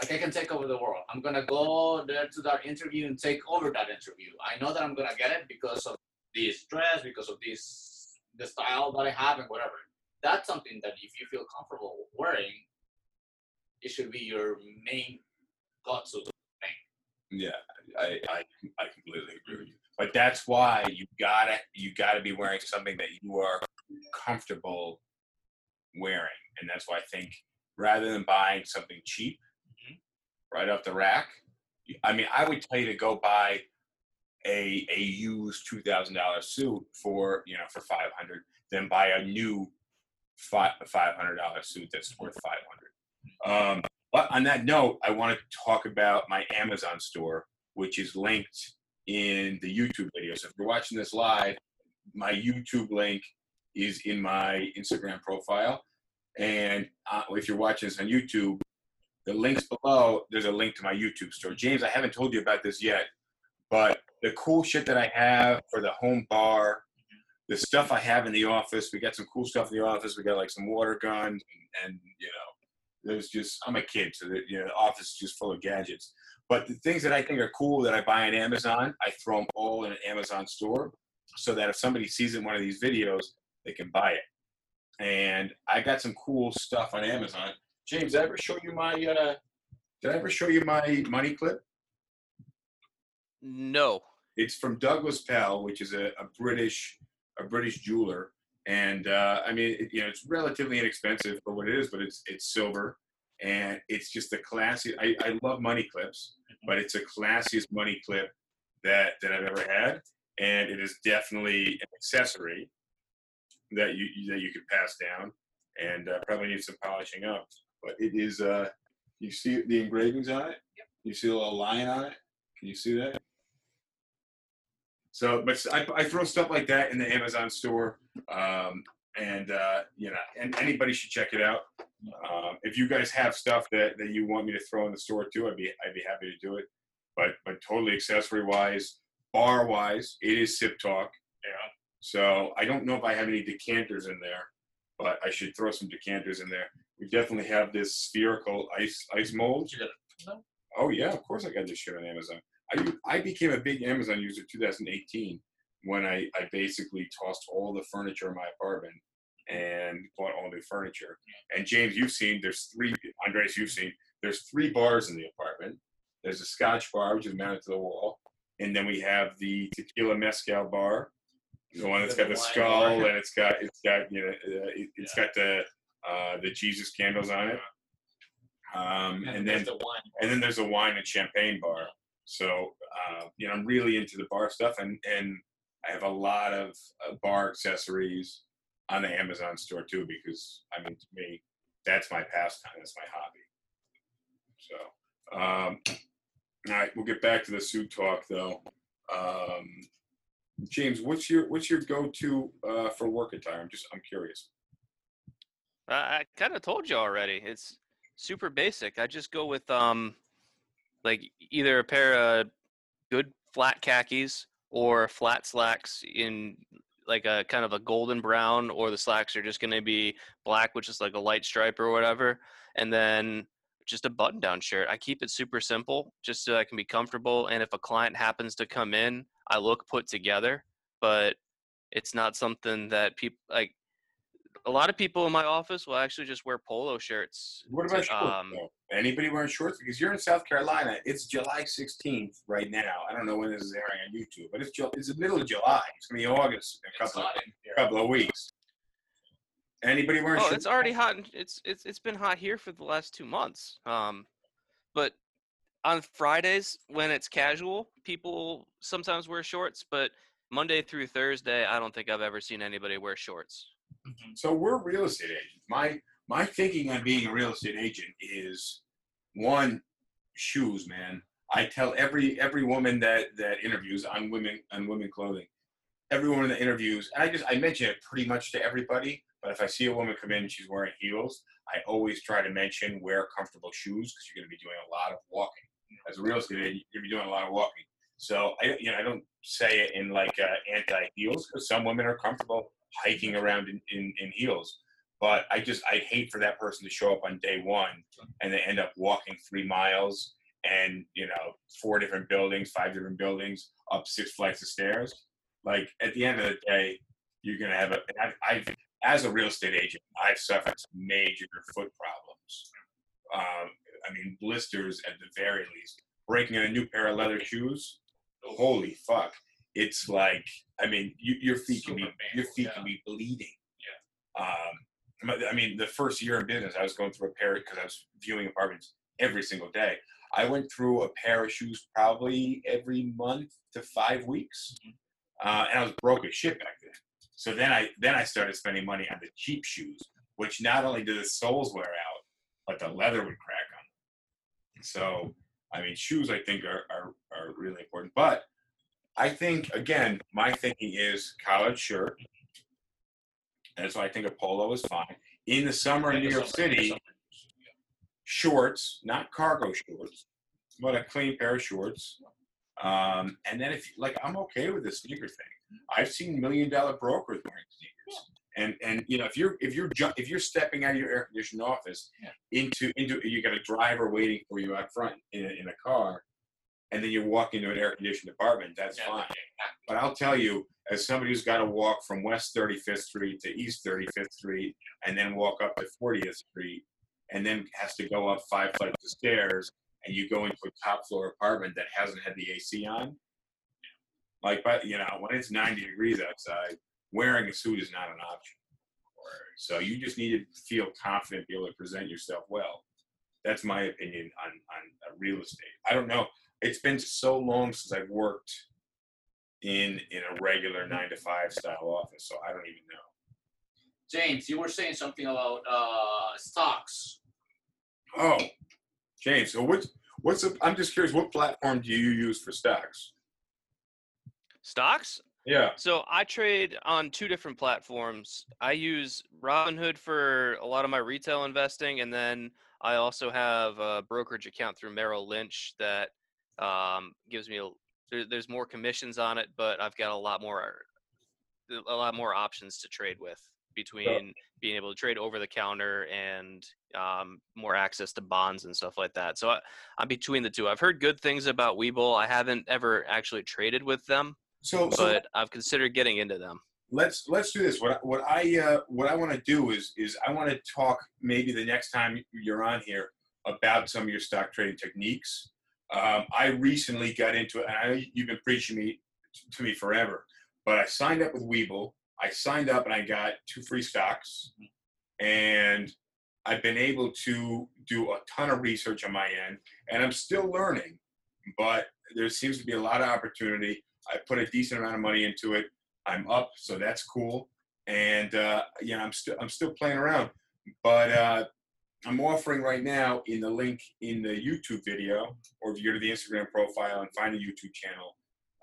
like I can take over the world. I'm gonna go there to that interview and take over that interview. I know that I'm gonna get it because of this dress, because of this the style that I have and whatever. That's something that if you feel comfortable wearing, it should be your main go-to. Yeah, I, I I completely agree with you. But that's why you gotta you gotta be wearing something that you are comfortable wearing, and that's why I think rather than buying something cheap Mhm. right off the rack, I mean, I would tell you to go buy a a used two thousand dollar suit for you know for five hundred, then buy a new five five hundred dollar suit that's worth five hundred. Um, but on that note, I want to talk about my Amazon store, which is linked in the YouTube video. So if you're watching this live, my YouTube link is in my Instagram profile. And uh, if you're watching this on YouTube, the links below, there's a link to my YouTube store. James, I haven't told you about this yet, but the cool shit that I have for the home bar, the stuff I have in the office, we got some cool stuff in the office. We got like some water guns and, and you know, there's just, I'm a kid, so that, you know, the office is just full of gadgets. But the things that I think are cool that I buy on Amazon, I throw them all in an Amazon store so that if somebody sees in one of these videos, they can buy it. And I got some cool stuff on Amazon. James, did I ever show you my uh did I ever show you my money clip? No. It's from Douglas Pell, which is a, a British a British jeweler. And uh, I mean, it, you know, it's relatively inexpensive for what it is, but it's it's silver, and it's just the classy. I, I love money clips, but it's the classiest money clip that that I've ever had, and it is definitely an accessory that you that you could pass down, and uh, probably needs some polishing up. But it is. Uh, you see the engravings on it. You see a little lion on it. Can you see that? So, but I, I throw stuff like that in the Amazon store, um, and uh, you know, and anybody should check it out. Um, if you guys have stuff that, that you want me to throw in the store too, I'd be I'd be happy to do it. But but totally accessory wise, bar wise, it is Sip Talk. Yeah. So I don't know if I have any decanters in there, but I should throw some decanters in there. We definitely have this spherical ice ice mold. You got it. Oh yeah, of course I got this shit on Amazon. I I became a big Amazon user 2018 when I I basically tossed all the furniture in my apartment and bought all new furniture. And James, you've seen there's three. Andres, you've seen there's three bars in the apartment. There's a Scotch bar which is mounted to the wall, and then we have the tequila mezcal bar, the one that's got the skull and it's got it's got you know uh, it, it's got the uh, the Jesus candles on it. Um, and then the wine. and then there's a wine and champagne bar. So uh, you know, I'm really into the bar stuff, and and I have a lot of uh, bar accessories on the Amazon store too, because I mean, to me, that's my pastime, that's my hobby. So, um, all right, we'll get back to the suit talk though. Um, James, what's your what's your go-to uh, for work attire? I'm just I'm curious. I, kind of told you already. It's super basic. I just go with um, like either a pair of good flat khakis or flat slacks in like a kind of a golden brown, or the slacks are just going to be black, which is like a light stripe or whatever, and then just a button-down shirt. I keep it super simple, just so I can be comfortable. And if a client happens to come in, I look put together, but it's not something that people like a lot of people in my office will actually just wear polo shirts. What about to- shorts? um. Anybody wearing shorts? Because you're in South Carolina. It's July 16th right now. I don't know when this is airing on YouTube, but it's Ju- it's the middle of July. It's gonna be August in a couple of, couple of weeks. Anybody wearing Oh, shorts? it's already hot. and It's it's it's been hot here for the last two months. Um, but on Fridays when it's casual, people sometimes wear shorts. But Monday through Thursday, I don't think I've ever seen anybody wear shorts. Mhm. So we're real estate agents. My my thinking on being a real estate agent is one shoes, man. I tell every every woman that that interviews on women on women clothing, every woman that interviews, and I just I mention it pretty much to everybody. But if I see a woman come in and she's wearing heels, I always try to mention wear comfortable shoes because you're going to be doing a lot of walking. As a real estate agent, you're going to be doing a lot of walking. So I you know I don't say it in like uh, anti heels because some women are comfortable hiking around in, in, in heels. But I just I hate for that person to show up on day one and they end up walking three miles and you know four different buildings, five different buildings, up six flights of stairs. Like at the end of the day, you're gonna have a. I've, I've as a real estate agent, I've suffered some major foot problems. Um, I mean blisters at the very least. Breaking in a new pair of leather shoes, holy fuck! It's like I mean you, your feet can be Super your feet yeah. can be bleeding. Yeah. Um, I mean, the first year in business, I was going through a pair because I was viewing apartments every single day. I went through a pair of shoes probably every month to five weeks, uh, and I was broke as shit back then. So then I then I started spending money on the cheap shoes, which not only do the soles wear out, but the leather would crack on. them. So I mean, shoes I think are are, are really important, but I think again, my thinking is collared shirt. That's why I think a polo is fine. In the summer in New York City, shorts, not cargo shorts, but a clean pair of shorts. Um, and then if like I'm okay with the sneaker thing. I've seen million dollar brokers wearing sneakers. And and you know if you're if you're ju- if you're stepping out of your air conditioned office into into you got a driver waiting for you out front in a, in a car, and then you walk into an air conditioned apartment, that's Yeah, fine. But I'll tell you, as somebody who's got to walk from West 35th Street to East 35th Street, and then walk up to 40th Street, and then has to go up five flights of stairs, and you go into a top floor apartment that hasn't had the AC on. Like, but you know, when it's 90 degrees outside, wearing a suit is not an option. So you just need to feel confident, be able to present yourself well. That's my opinion on on uh, real estate. I don't know. It's been so long since I've worked in in a regular nine to five style office, so I don't even know. James, you were saying something about uh, stocks. Oh, James. So what's what's the, I'm just curious. What platform do you use for stocks? Stocks? Yeah. So I trade on two different platforms. I use Robinhood for a lot of my retail investing, and then I also have a brokerage account through Merrill Lynch that um, gives me a, there, there's more commissions on it, but I've got a lot more a lot more options to trade with between being able to trade over the counter and um, more access to bonds and stuff like that. So I, I'm between the two. I've heard good things about Webull. I haven't ever actually traded with them So so but I've considered getting into them. let's let's do this. What I- what I uh, what I want to do is is I want to talk maybe the next time you're on here about some of your stock trading techniques. Um, I recently got into it, and I you've been preaching me to me forever, but I signed up with Webull. I signed up and I got two free stocks, and I've been able to do a ton of research on my end, and I'm still learning, but there seems to be a lot of opportunity. I put a decent amount of money into it. I'm up, so that's cool. And uh, you know, I'm still I'm still playing around, but uh, I'm offering right now in the link in the YouTube video, or if you go to the Instagram profile and find the YouTube channel.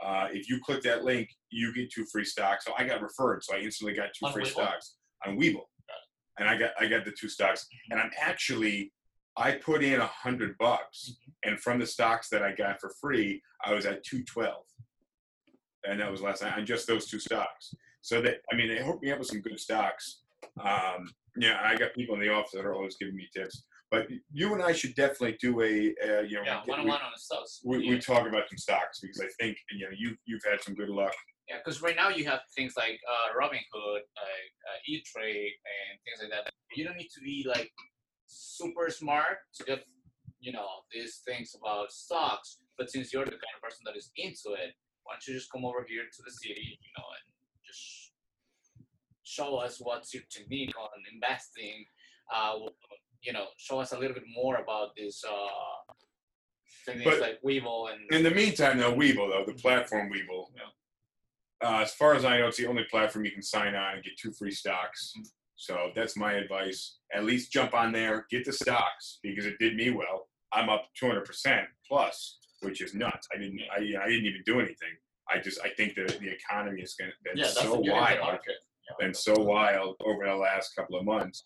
Uh, if you click that link, you get two free stocks. So I got referred, so I instantly got two On free Webull? stocks on Webull, and I got I got the two stocks. And I'm actually I put in a hundred bucks, and from the stocks that I got for free, I was at two twelve and that was last night on just those two stocks. So that I mean, they hooked me up with some good stocks. Um, yeah, I got people in the office that are always giving me tips. But you and I should definitely do a uh, you know Yeah, one on one on the stocks. we, yeah. we talk about some stocks because I think you know you you've had some good luck. Yeah, because right now you have things like uh, Robinhood, like uh, E-Trade, and things like that. You don't need to be like super smart to get, you know, these things about stocks. But since you're the kind of person that is into it, why don't you just come over here to the city, you know, and just show us what's your technique on investing. Uh, you know, show us a little bit more about this uh, But- like Weevil and In the meantime, though, Webull though the platform Webull. Uh, as far as I know, it's the only platform you can sign on and get two free stocks. So that's my advice. At least jump on there, get the stocks because it did me well. I'm up 200% plus, which is nuts. I didn't, I, I didn't even do anything. I just, I think that the economy is going to, yeah, that's so the beauty of the wild. Been so wild over the last couple of months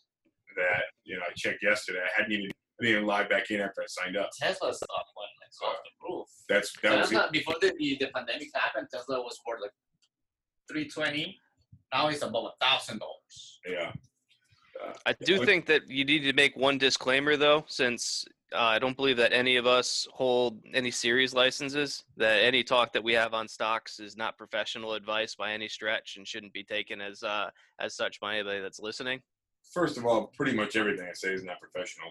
that, you know, I checked yesterday. I hadn't even, I didn't even log back in after I signed up. Tesla stock went like off the roof. That's, that was, Tesla before the, the, the pandemic happened, Tesla was worth like three twenty. Now it's above a thousand dollars. yeah. I do think that you need to make one disclaimer though, since uh, I don't believe that any of us hold any series licenses. That any talk that we have on stocks is not professional advice by any stretch and shouldn't be taken as uh, as such by anybody that's listening. first of all, pretty much everything I say is not professional.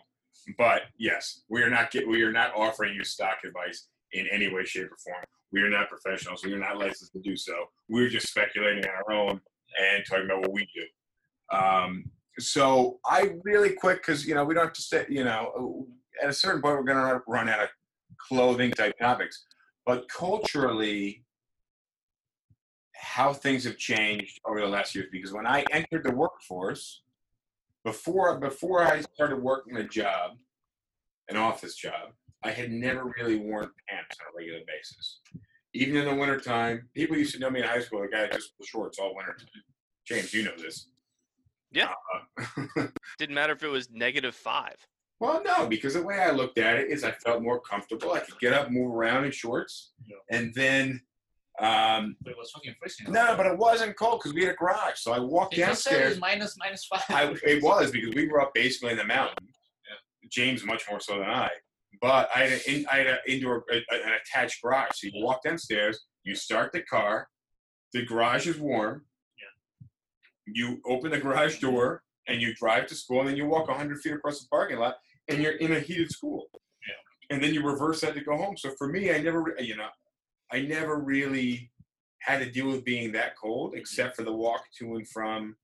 But yes, we are not get, we are not offering you stock advice in any way, shape, or form. We are not professionals. We are not licensed to do so. We're just speculating on our own and talking about what we do. Um, so I really quick because you know we don't have to say You know, at a certain point we're going to run out of clothing type topics. But culturally, how things have changed over the last years. Because when I entered the workforce, before before I started working a job, an office job, I had never really worn pants on a regular basis. Even in the wintertime, people used to know me in high school, the guy just wore shorts all wintertime. James, you know this. Yeah. Uh, (laughs) Didn't matter if it was negative five. Well, no, because the way I looked at it is I felt more comfortable. I could get up, move around in shorts, Yeah. and then um, But it was fucking freezing. no, but it wasn't cold because we had a garage. So I walked said downstairs. it's minus minus five. I, it was because we were up basically in the mountains. James much more so than I. But I had, an in, I had an indoor, a, an attached garage. So you walk downstairs, you start the car, the garage is warm. Yeah. You open the garage door and you drive to school, and then you walk 100 feet across the parking lot, and you're in a heated school. Yeah. And then you reverse that to go home. So for me, I never, you know, I never really had to deal with being that cold, except for the walk to and from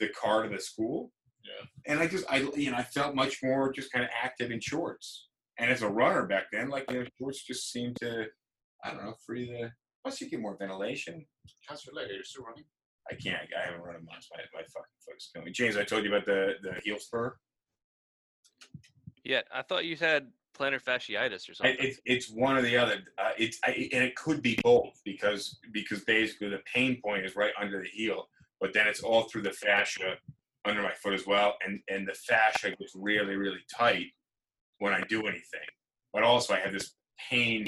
the car to the school. Yeah. And I just, I, you know, I felt much more just kind of active in shorts. And as a runner back then, like, you know, shorts just seemed to, I don't know, free the, plus you get more ventilation. How's your leg? Are still running? I can't, I haven't run a month. My, my fucking foot is killing me. James, I told you about the, the heel spur. Yeah, I thought you had plantar fasciitis or I- something. It's, it's one or the other. Uh, it's, I, and it could be both because, because basically the pain point is right under the heel, but then it's all through the fascia under my foot as well. And, and the fascia gets really, really tight when I do anything. But also I have this pain,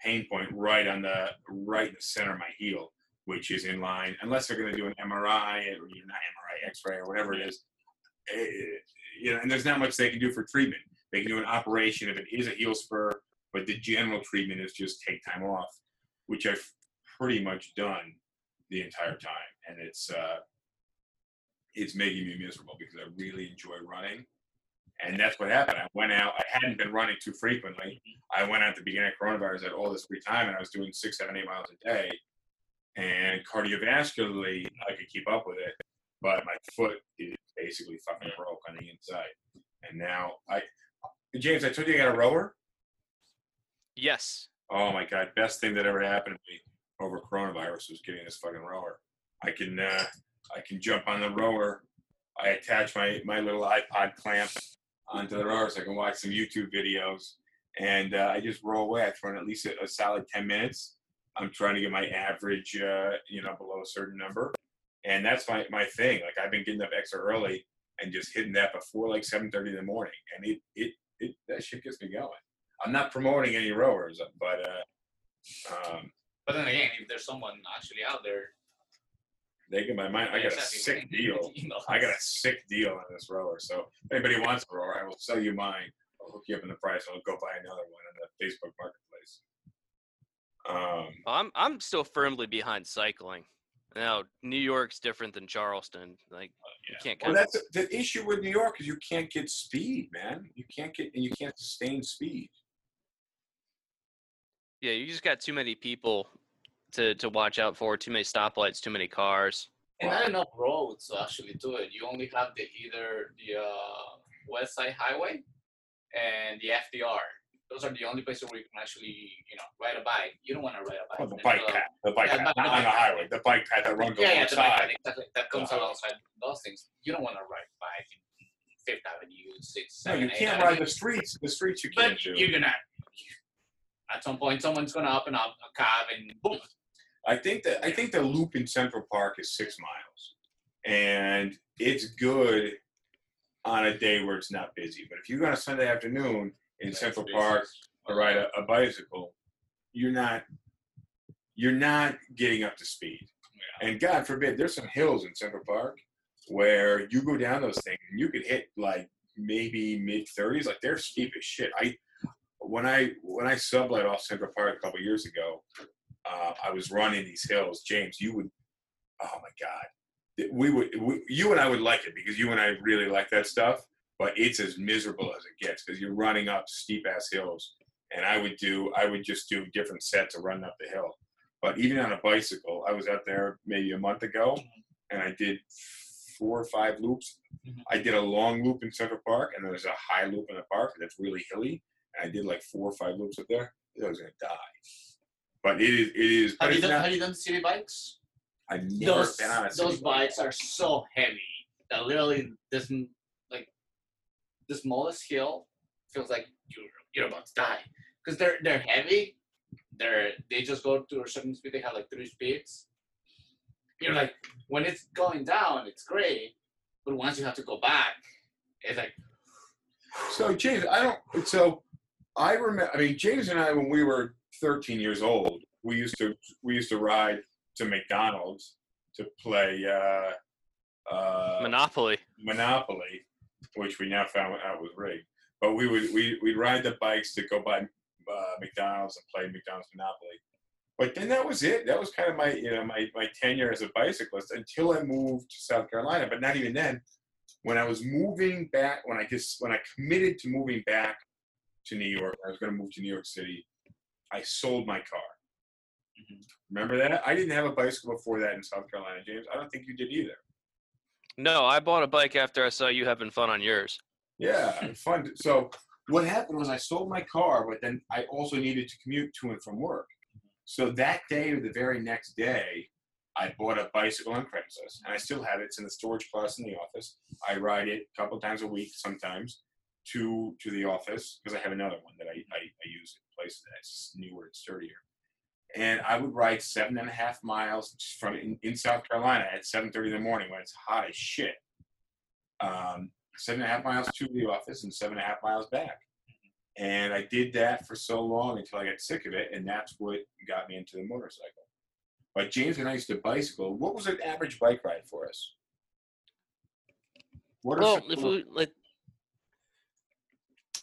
pain point right on the, right in the center of my heel, which is in line, unless they're going to do an MRI or you know, not MRI, X-ray or whatever it is. Eh, you know, and there's not much they can do for treatment. They can do an operation if it is a heel spur, but the general treatment is just take time off, which I've pretty much done the entire time, and it's uh, it's making me miserable because I really enjoy running, and that's what happened. I went out. I hadn't been running too frequently. I went out at the beginning of coronavirus. I had all this free time, and I was doing six, seven, eight miles a day, and cardiovascularly I could keep up with it, but my foot is basically fucking broke on the inside, and now I. James, I told you I got a rower. yes. Oh my god, best thing that ever happened to me over coronavirus was getting this fucking rower. I can uh, I can jump on the rower. I attach my my little iPod clamp onto the rower so I can watch some YouTube videos, and uh, I just roll away. I throw in at least a, a solid ten minutes. I'm trying to get my average, uh, you know, below a certain number, and that's my my thing. Like I've been getting up extra early and just hitting that before like seven thirty in the morning, and it it it that shit gets me going. I'm not promoting any rowers, but uh, um, But then again, if there's someone actually out there, they get my mind. I got a sick (laughs) deal. I got a sick deal on this rower. So if anybody wants a rower, I will sell you mine. I'll hook you up in the price. I'll go buy another one on the Facebook Marketplace. Um, I'm I'm still firmly behind cycling. Now New York's different than Charleston. Like you can't well, kind of that's the issue with New York is you can't get speed, man. You can't get and you can't sustain speed. yeah. You just got too many people to to watch out for. Too many stoplights. Too many cars. and not enough roads to actually do it. You only have the either the uh, West Side Highway and the FDR. Those are the only places where you can actually, you know, ride a bike. You don't want to ride a bike. Well, the bike path, the bike yeah, path, not on the highway. The bike path that runs Yeah, yeah, the the bike side. path, exactly. That comes Uh, alongside those things. You don't want to ride a bike in Fifth Avenue, Sixth, No, you can't Avenue. ride the streets. The streets you can't But do. you're gonna. At some point, someone's gonna open up a cab and boom. I think that I think the loop in Central Park is six miles, and it's good on a day where it's not busy. But if you go on a Sunday afternoon in Central Park to ride a, a bicycle, you're not you're not getting up to speed. And God forbid, there's some hills in Central Park where you go down those things and you could hit like maybe mid 30s. Like they're steep as shit. I when I when I sublet off Central Park a couple years ago, uh, I was running these hills. James, you would, oh my God, we would, we, you and I would like it because you and I really like that stuff. But it's as miserable as it gets because you're running up steep ass hills, and I would do, I would just do different sets of running up the hill. But even on a bicycle, I was out there maybe a month ago, and I did four or five loops. Mhm. I did a long loop in Central Park, and there's a high loop in the park that's really hilly. And I did like four or five loops up there. I was gonna die. But it is it is. Have you done? not, Have you done city bikes? I've never those been on a city those bike. bikes are so heavy that literally like the smallest hill feels like you're you're about to die because they're they're heavy. They're they just go to a certain speed. They have like three speeds. You're like when it's going down, it's great, but once you have to go back, it's like So James, I don't. So I remember. I mean, James and I, when we were 13 years old, we used to we used to ride to McDonald's to play uh, uh, Monopoly. Monopoly, which we now found out was rigged. But we would we we'd ride the bikes to go by uh, McDonald's and play McDonald's Monopoly. But then that was it. That was kind of my you know my my tenure as a bicyclist until I moved to South Carolina. But not even then. When I was moving back, when I just when I committed to moving back to New York, I was going to move to New York City. I sold my car. Remember that? I didn't have a bicycle before that in South Carolina, James. I don't think you did either. No, I bought a bike after I saw you having fun on yours. Yeah, fun. So what happened was I sold my car, but then I also needed to commute to and from work. So that day or the very next day, I bought a bicycle on Craigslist, and I still have it. It's in the storage closet in the office. I ride it a couple times a week, sometimes, to to the office because I have another one that I, I, I use in places that's newer and sturdier. And I would ride seven and a half miles from in, in South Carolina at seven thirty in the morning when it's hot as shit. Um, seven and a half miles to the office and seven and a half miles back. And I did that for so long until I got sick of it, and that's what got me into the motorcycle. But James and I used to bicycle. What was an average bike ride for us? What are Well, if we like,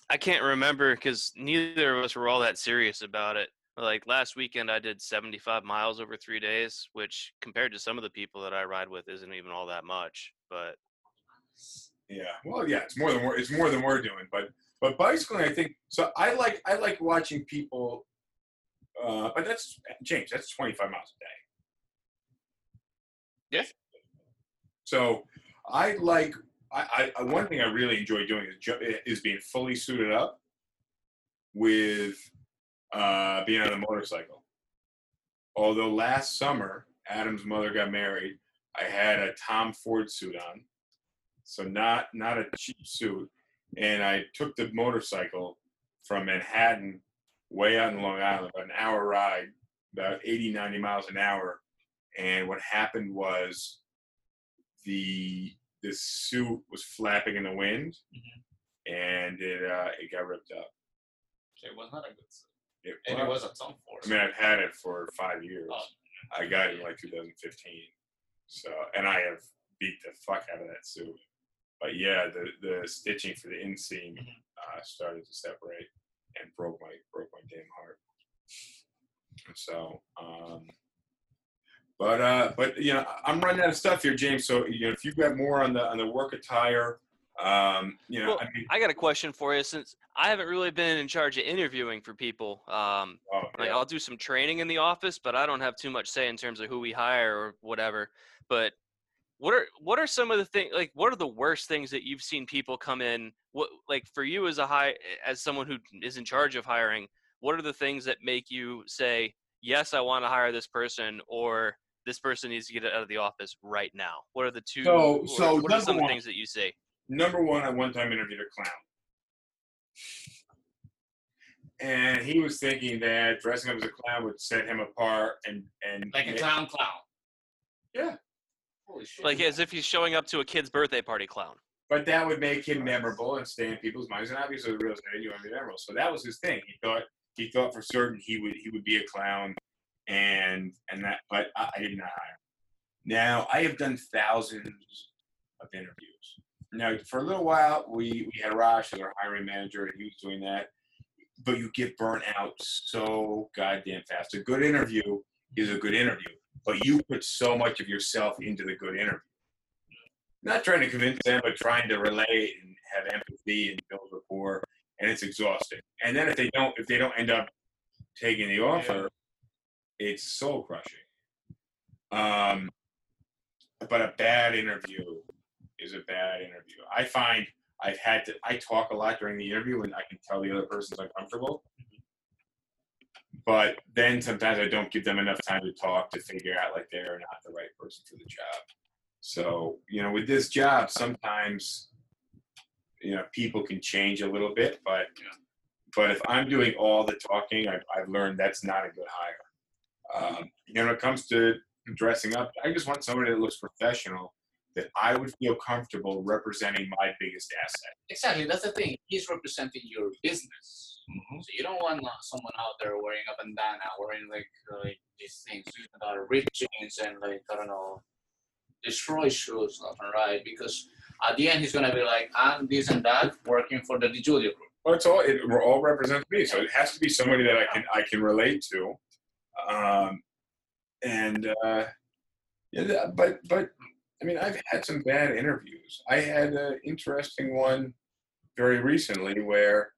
I can't remember because neither of us were all that serious about it. Like last weekend, I did 75 miles over three days, which compared to some of the people that I ride with, isn't even all that much. But Yeah. Well, yeah, it's more than we're it's more than we're doing, but but bicycling, I think. So I like I like watching people. Uh, but that's James. That's twenty five miles a day. Yeah. So I like I, I one thing I really enjoy doing is is being fully suited up with uh, being on a motorcycle. Although last summer Adam's mother got married, I had a Tom Ford suit on so not not a cheap suit. And I took the motorcycle from Manhattan way out in Long Island, an hour ride, about 80, 90 miles an hour. And what happened was the the suit was flapping in the wind, and it uh, it got ripped up. it was not a good. suit. It, And it was at some force. I mean, I've had it for five years. Oh. I got it in like 2015. So, and I have beat the fuck out of that suit. But yeah, the the stitching for the inseam uh, started to separate and broke my broke my damn heart. So, um, but uh, but you know, I'm running out of stuff here, James. So you know, if you've got more on the on the work attire, um, you know, Well, I mean, I got a question for you since I haven't really been in charge of interviewing for people. Um, oh, like. I'll do some training in the office, but I don't have too much say in terms of who we hire or whatever. But what are what are some of the things like what are the worst things that you've seen people come in what like for you as a high as someone who is in charge of hiring what are the things that make you say yes i want to hire this person or this person needs to get out of the office right now what are the two So- or so what are some one- things that you say number one, I one time interviewed a clown. And he was thinking that dressing up as a clown would set him apart and and like a make- clown clown. Yeah. Holy shit. like as if he's showing up to a kid's birthday party clown but that would make him memorable and stay in people's minds. And obviously, the real estate you want to be memorable. So that was his thing. He thought he thought for certain he would he would be a clown, and and that. But I, I did not hire. Him. Now I have done thousands of interviews. Now for a little while, we we had Raj as our hiring manager, and he was doing that. But you get burnt out so goddamn fast. A good interview is a good interview, but you put so much of yourself into the good interview not trying to convince them, but trying to relate and have empathy and build rapport, and it's exhausting. And then if they don't, if they don't end up taking the offer, it's soul crushing. Um, but a bad interview is a bad interview. I find I've had to. I talk a lot during the interview, and I can tell the other person's uncomfortable. But then sometimes I don't give them enough time to talk to figure out like they're not the right person for the job. So you know, with this job, sometimes you know people can change a little bit, but but if I'm doing all the talking, I've, I've learned that's not a good hire. Um, you know, when it comes to dressing up, I just want somebody that looks professional, that I would feel comfortable representing my biggest asset. Exactly, that's the thing. He's representing your business. So you don't want uh, someone out there wearing a bandana, wearing like uh, like these things, uh, ripped jeans and like I don't know, destroy shoes left and right. Because at the end he's gonna be like, I'm this and that, working for the DiGiulio group. Well, it's all it all represents me, so it has to be somebody that I can I can relate to, um, and uh, yeah, but but I mean I've had some bad interviews. I had an interesting one very recently where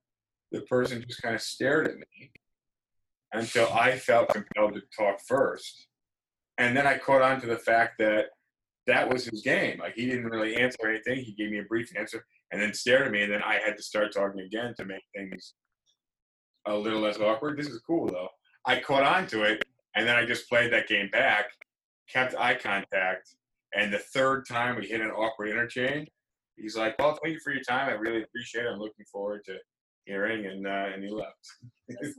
the person just kind of stared at me until I felt compelled to talk first, and then I caught on to the fact that that was his game. Like he didn't really answer anything. He gave me a brief answer and then stared at me, and then I had to start talking again to make things a little less awkward. This is cool though. I caught on to it, and then I just played that game back, kept eye contact, and the third time we hit an awkward interchange, he's like, "Well, thank you for your time. I really appreciate it. I'm looking forward to hearing," and uh, and he left. (laughs)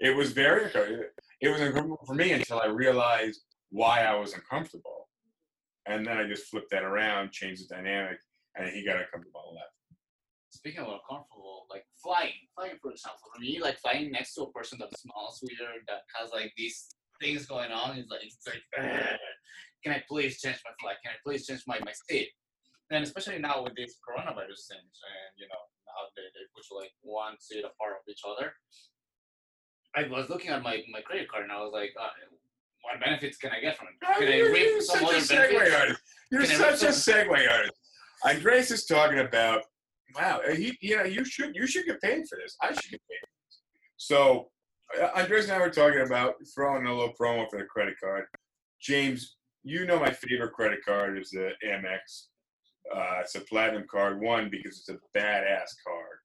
it was very uncomfortable. It was uncomfortable for me until I realized why I was uncomfortable, and then I just flipped that around, changed the dynamic, and he got uncomfortable and left. Speaking of uncomfortable, like flying, flying for example, for me, like flying next to a person that smells weird, that has like these things going on, is like it's like, "Ugh, can I please change my flight? Can I please change my my seat? And especially now with these coronavirus things, and you know now they they put like one seat apart of each other. I was looking at my my credit card and I was like, uh, what benefits can I get from it? Can I you're, reap you're some such a other segue benefits? artist. You're Can such a some- segue artist. Andres is talking about, wow, he, you know, you should you should get paid for this. I should get paid for this. So, Andres and I were talking about throwing a little promo for the credit card. James, you know my favorite credit card is the Amex. Uh, it's a platinum card. One because it's a badass card,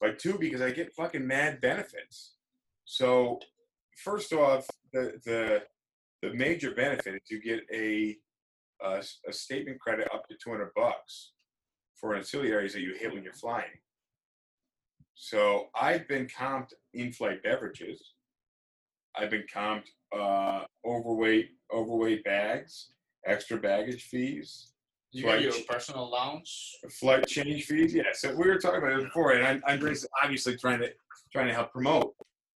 but two because I get fucking mad benefits. So, first off, the the the major benefit is you get a a statement credit up to 200 bucks for ancillaries that you hit when you're flying. So I've been comped in-flight beverages. I've been comped uh, overweight overweight bags, extra baggage fees, You get your personal lounge. flight change fees. Yeah, so we were talking about it before, and I- Andres obviously trying to trying to help promote,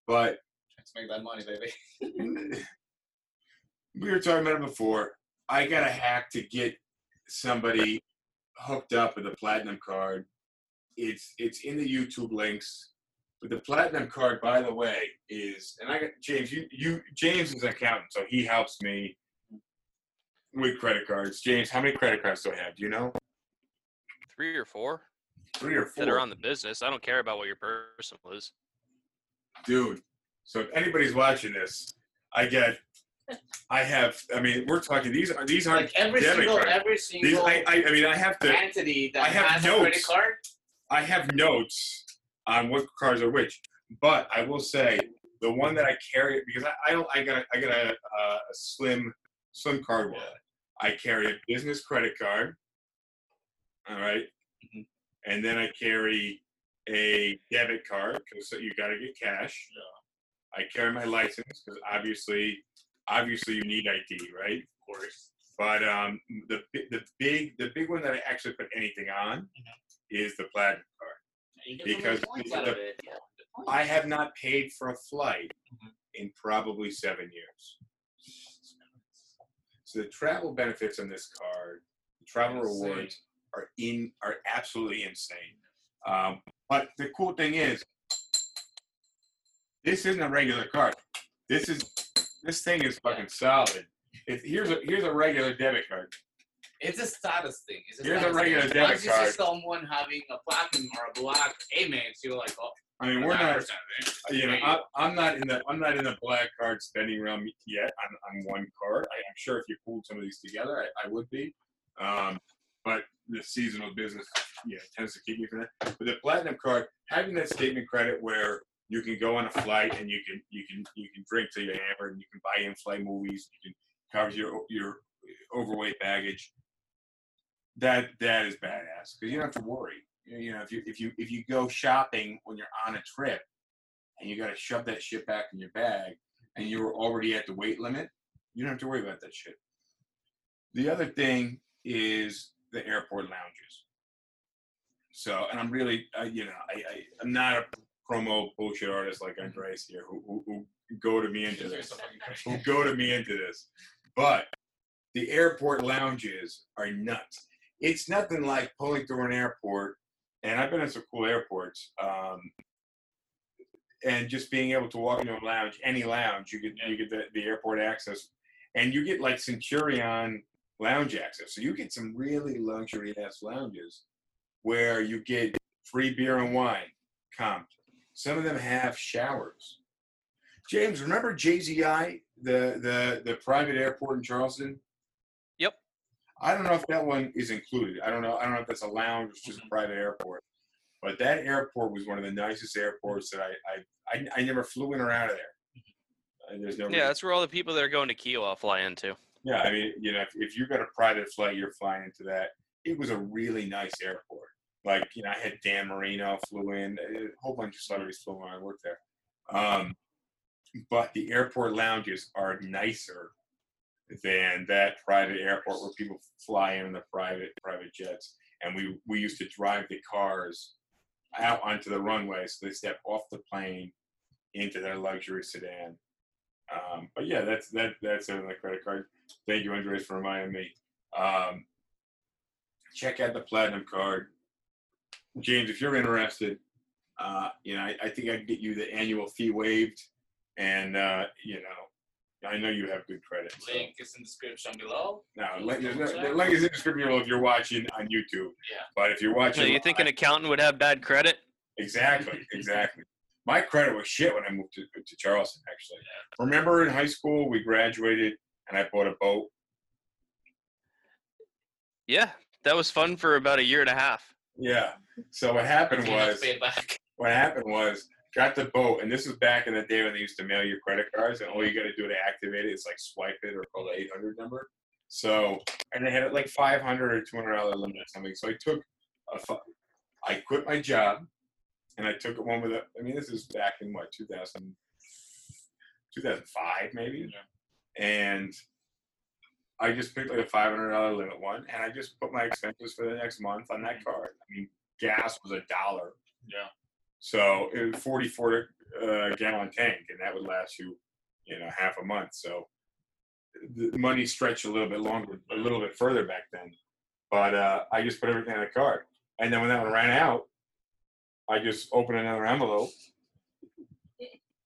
but Let's make that money, baby. (laughs) we were talking about it before. I got a hack to get somebody hooked up with a platinum card. It's it's in the YouTube links. But the platinum card, by the way, is and I got James. You you James is an accountant, so he helps me with credit cards. James, how many credit cards do I have? Do you know? Three or four Three or four. that are on the business. I don't care about what your personal is. dude. So if anybody's watching this, I get. I have. I mean, we're talking. These are these aren't Like every debit single, cards. every These, single I, I, I mean, I have to. entity that I have has a credit notes. card. I have notes on what cards are which, but I will say the one that I carry because I, I don't I got I got a, a, a slim slim card wallet. I carry a business credit card. All right? Mhm. and then I carry a debit card because you got to get cash. I carry my license because obviously, obviously you need ID, right? Of course. But um, the the big the big one that I actually put anything on is the platinum card. You get some Because the- out of it. Yeah, the points. I have not paid for a flight Mhm. in probably seven years. So the travel benefits on this card, the travel Insane. rewards are in are absolutely insane. Um, but the cool thing is, this isn't a regular card. This is this thing is fucking solid. If here's a here's a regular debit card. It's a status thing. It's a Here's a status regular thing. debit Once you card. see someone having a platinum or a black Amex, you're like, oh, I mean, we're not. eh? You know. I, I'm not in the I'm not in the black card spending realm yet. I'm on one card. I, I'm sure if you pulled some of these together, I, I would be. Um, but the seasonal business, yeah, tends to keep me from that. But the platinum card, having that statement credit where you can go on a flight and you can you can you can drink till you're hammered and you can buy in-flight movies, you can cover your your overweight baggage. That that is badass because you don't have to worry. You know, if you if you if you go shopping when you're on a trip and you got to shove that shit back in your bag and you were already at the weight limit, you don't have to worry about that shit. The other thing is the airport lounges. So, and I'm really, uh, you know, I, I I'm not a promo bullshit artist like Andres here who, who, who go to me into this, who go to me into this, but the airport lounges are nuts. It's nothing like pulling through an airport, and I've been in some cool airports. Um, and just being able to walk into a lounge, any lounge, you get you get the, the airport access, and you get like Centurion lounge access. So you get some really luxury ass lounges where you get free beer and wine comped. Some of them have showers. James, remember JZI, the the the private airport in Charleston? I don't know if that one is included. I don't know. I don't know if that's a lounge or just a private airport. But that airport was one of the nicest airports that I I, I, I never flew in or out of there. And there's no Yeah, that's where all the people that are going to Kiawah fly into. yeah, I mean, you know, if, if you got a private flight, you're flying into that. It was a really nice airport. Like, you know, I had Dan Marino flew in, a whole bunch of celebrities flew in when I worked there. Um, but the airport lounges are nicer than that private airport where people fly in the private private jets. And we we used to drive the cars out onto the runway so they step off the plane into their luxury sedan. Um, but yeah, that's that that's it on the credit card. Thank you, Andres, for reminding me. Um, check out the platinum card, James. If you're interested, uh, you know I, I think I can get you the annual fee waived, and uh, you know I know you have good credit. So. Link is in the description below. Now, link, there's no, the link is in the description below if you're watching on YouTube. Yeah. But if you're watching, So you think an accountant would have bad credit? Exactly, (laughs) exactly. My credit was shit when I moved to, to Charleston, actually. Remember in high school, we graduated and I bought a boat? Yeah, that was fun for about a year and a half. Yeah. So what happened You have to was, pay it back. what happened was, got the boat, and this was back in the day when they used to mail you credit cards, and all you got to do to activate it is like swipe it or call the 800 number. So, and they had it like 500 or 200 dollar limit or something. So I took a, I quit my job, and I took one with a. I mean, this is back in what 2000, 2005 maybe, and I just picked like a 500 dollar limit one, and I just put my expenses for the next month on that mm-hmm. card. I mean, gas was a dollar. Yeah. So it was 44 uh, gallon tank, and that would last you, you know, half a month. So the money stretched a little bit longer, a little bit further back then. But uh, I just put everything in the card, and then when that one ran out, I just opened another envelope,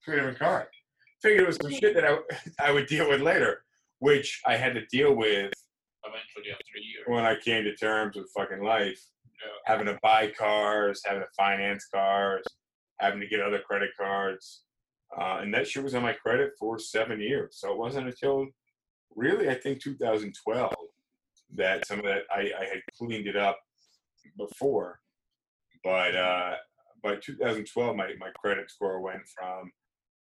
took a different card. Figured it was some shit that I, (laughs) I would deal with later, which I had to deal with Eventually after a year. when I came to terms with fucking life. Having to buy cars, having to finance cars, having to get other credit cards, uh, and that shit was on my credit for seven years. So it wasn't until really I think 2012 that some of that I, I had cleaned it up before, but uh, by 2012 my my credit score went from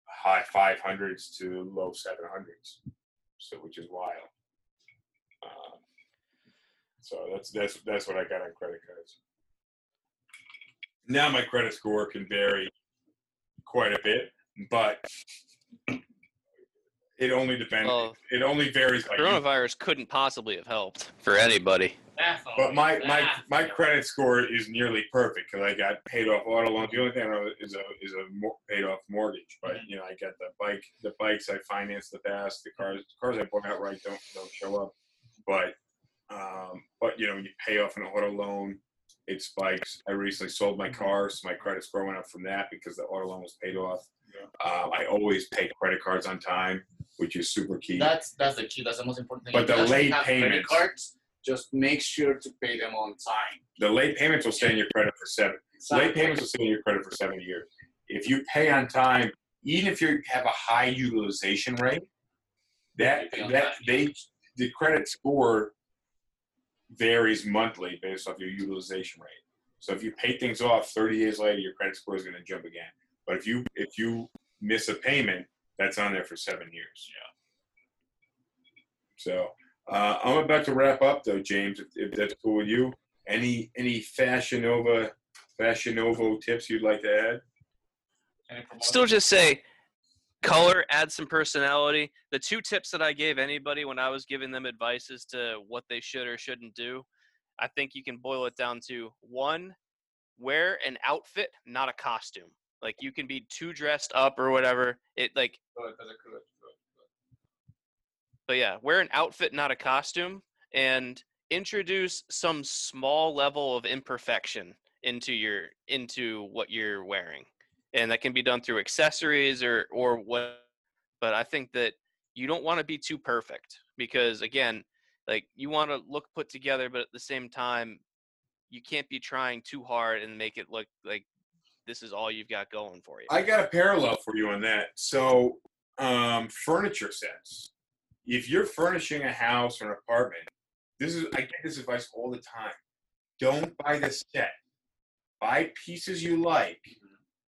high 500s to low 700s, so which is wild. So that's that's that's what I got on credit cards. Now my credit score can vary quite a bit, but it only depends. Well, it only varies by. Coronavirus couldn't possibly have helped for anybody. But my my my credit score is nearly perfect because I got paid off auto loans. The only thing I know is a is a mor- paid off mortgage. But you know I got the bike the bikes I financed the past. The cars the cars I bought outright don't don't show up. But um, but you know when you pay off an auto loan, it spikes. I recently sold my car, so my credit score went up from that because the auto loan was paid off. Um, I always pay credit cards on time, which is super key. That's that's the key. That's the most important thing. But If the late have credit payments- cards, just make sure to pay them on time. the late payments will stay in your credit for seven. Late payments will stay in your credit for seven years. If you pay on time, even if you have a high utilization rate, that You that time. they the credit score varies monthly based off your utilization rate. So if you pay things off 30 days later, your credit score is going to jump again. But if you if you miss a payment, that's on there for seven years. Yeah. So uh, I'm about to wrap up though, James. If, if that's cool with you, any any Fashion Nova Fashion Novo tips you'd like to add? Still just say color, add some personality. The two tips that I gave anybody when I was giving them advice as to what they should or shouldn't do, I think you can boil it down to one, wear an outfit, not a costume. Like you can be too dressed up or whatever. It like but yeah, wear an outfit, not a costume, and introduce some small level of imperfection into your into what you're wearing, and that can be done through accessories or or what. But I think that you don't want to be too perfect because again, like you want to look put together, but at the same time, you can't be trying too hard and make it look like this is all you've got going for you. I got a parallel for you on that. So, um, furniture sets. If you're furnishing a house or an apartment, this is I get this advice all the time. Don't buy the set. Buy pieces you like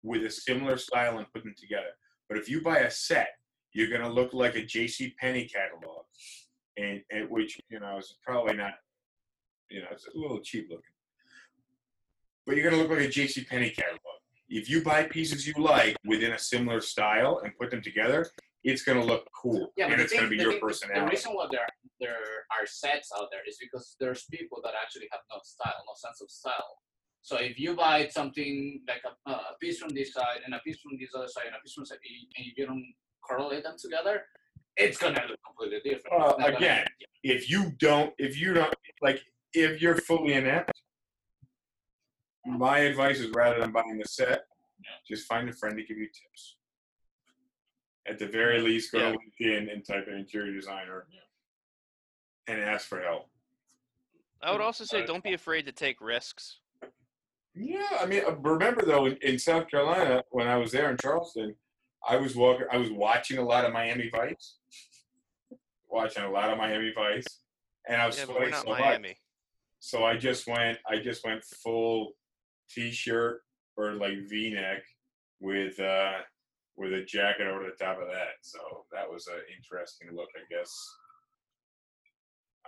with a similar style and put them together. But if you buy a set, you're gonna look like a J.C. Penney catalog, and, which you know is probably not, you know, it's a little cheap looking. But you're gonna look like a J.C. Penney catalog if you buy pieces you like within a similar style and put them together, it's gonna look cool Yeah, and it's thing, gonna be your thing- The reason why there there are sets out there is because there's people that actually have no style, no sense of style. So if you buy something like a, a piece from this side and a piece from this other side and a piece from this side, and you don't correlate them together, it's gonna look completely different. Well, It's not gonna- again, If you don't, if you don't like, if you're fully inept, my advice is rather than buying the set, just find a friend to give you tips. At the very least, go Yeah. to LinkedIn and type in interior designer and ask for help. I would also say Uh, don't be afraid to take risks. Yeah, I mean, uh, remember though, in, in South Carolina, when I was there in Charleston, I was walking, I was watching a lot of Miami Vice, watching a lot of Miami Vice, and I was Yeah, sweating so much. Miami. So I just went, I just went full t-shirt or like V-neck with uh with a jacket over the top of that. So that was an interesting look, I guess.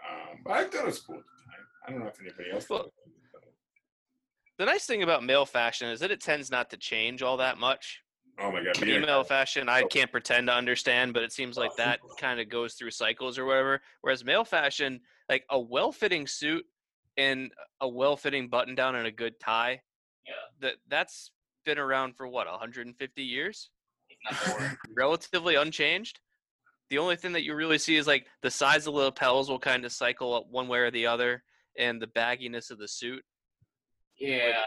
Um, but I thought it was cool at the time. I don't know if anybody else. Well, thought it was, but- The nice thing about male fashion is that it tends not to change all that much. Oh my god, Female fashion, I can't pretend to understand, but it seems like (laughs) that kind of goes through cycles or whatever. Whereas male fashion, like a well-fitting suit and a well-fitting button-down and a good tie, Yeah. that that's been around for what 150 years, If not more. relatively unchanged. The only thing that you really see is like the size of the lapels will kind of cycle up one way or the other, and the bagginess of the suit. Yeah.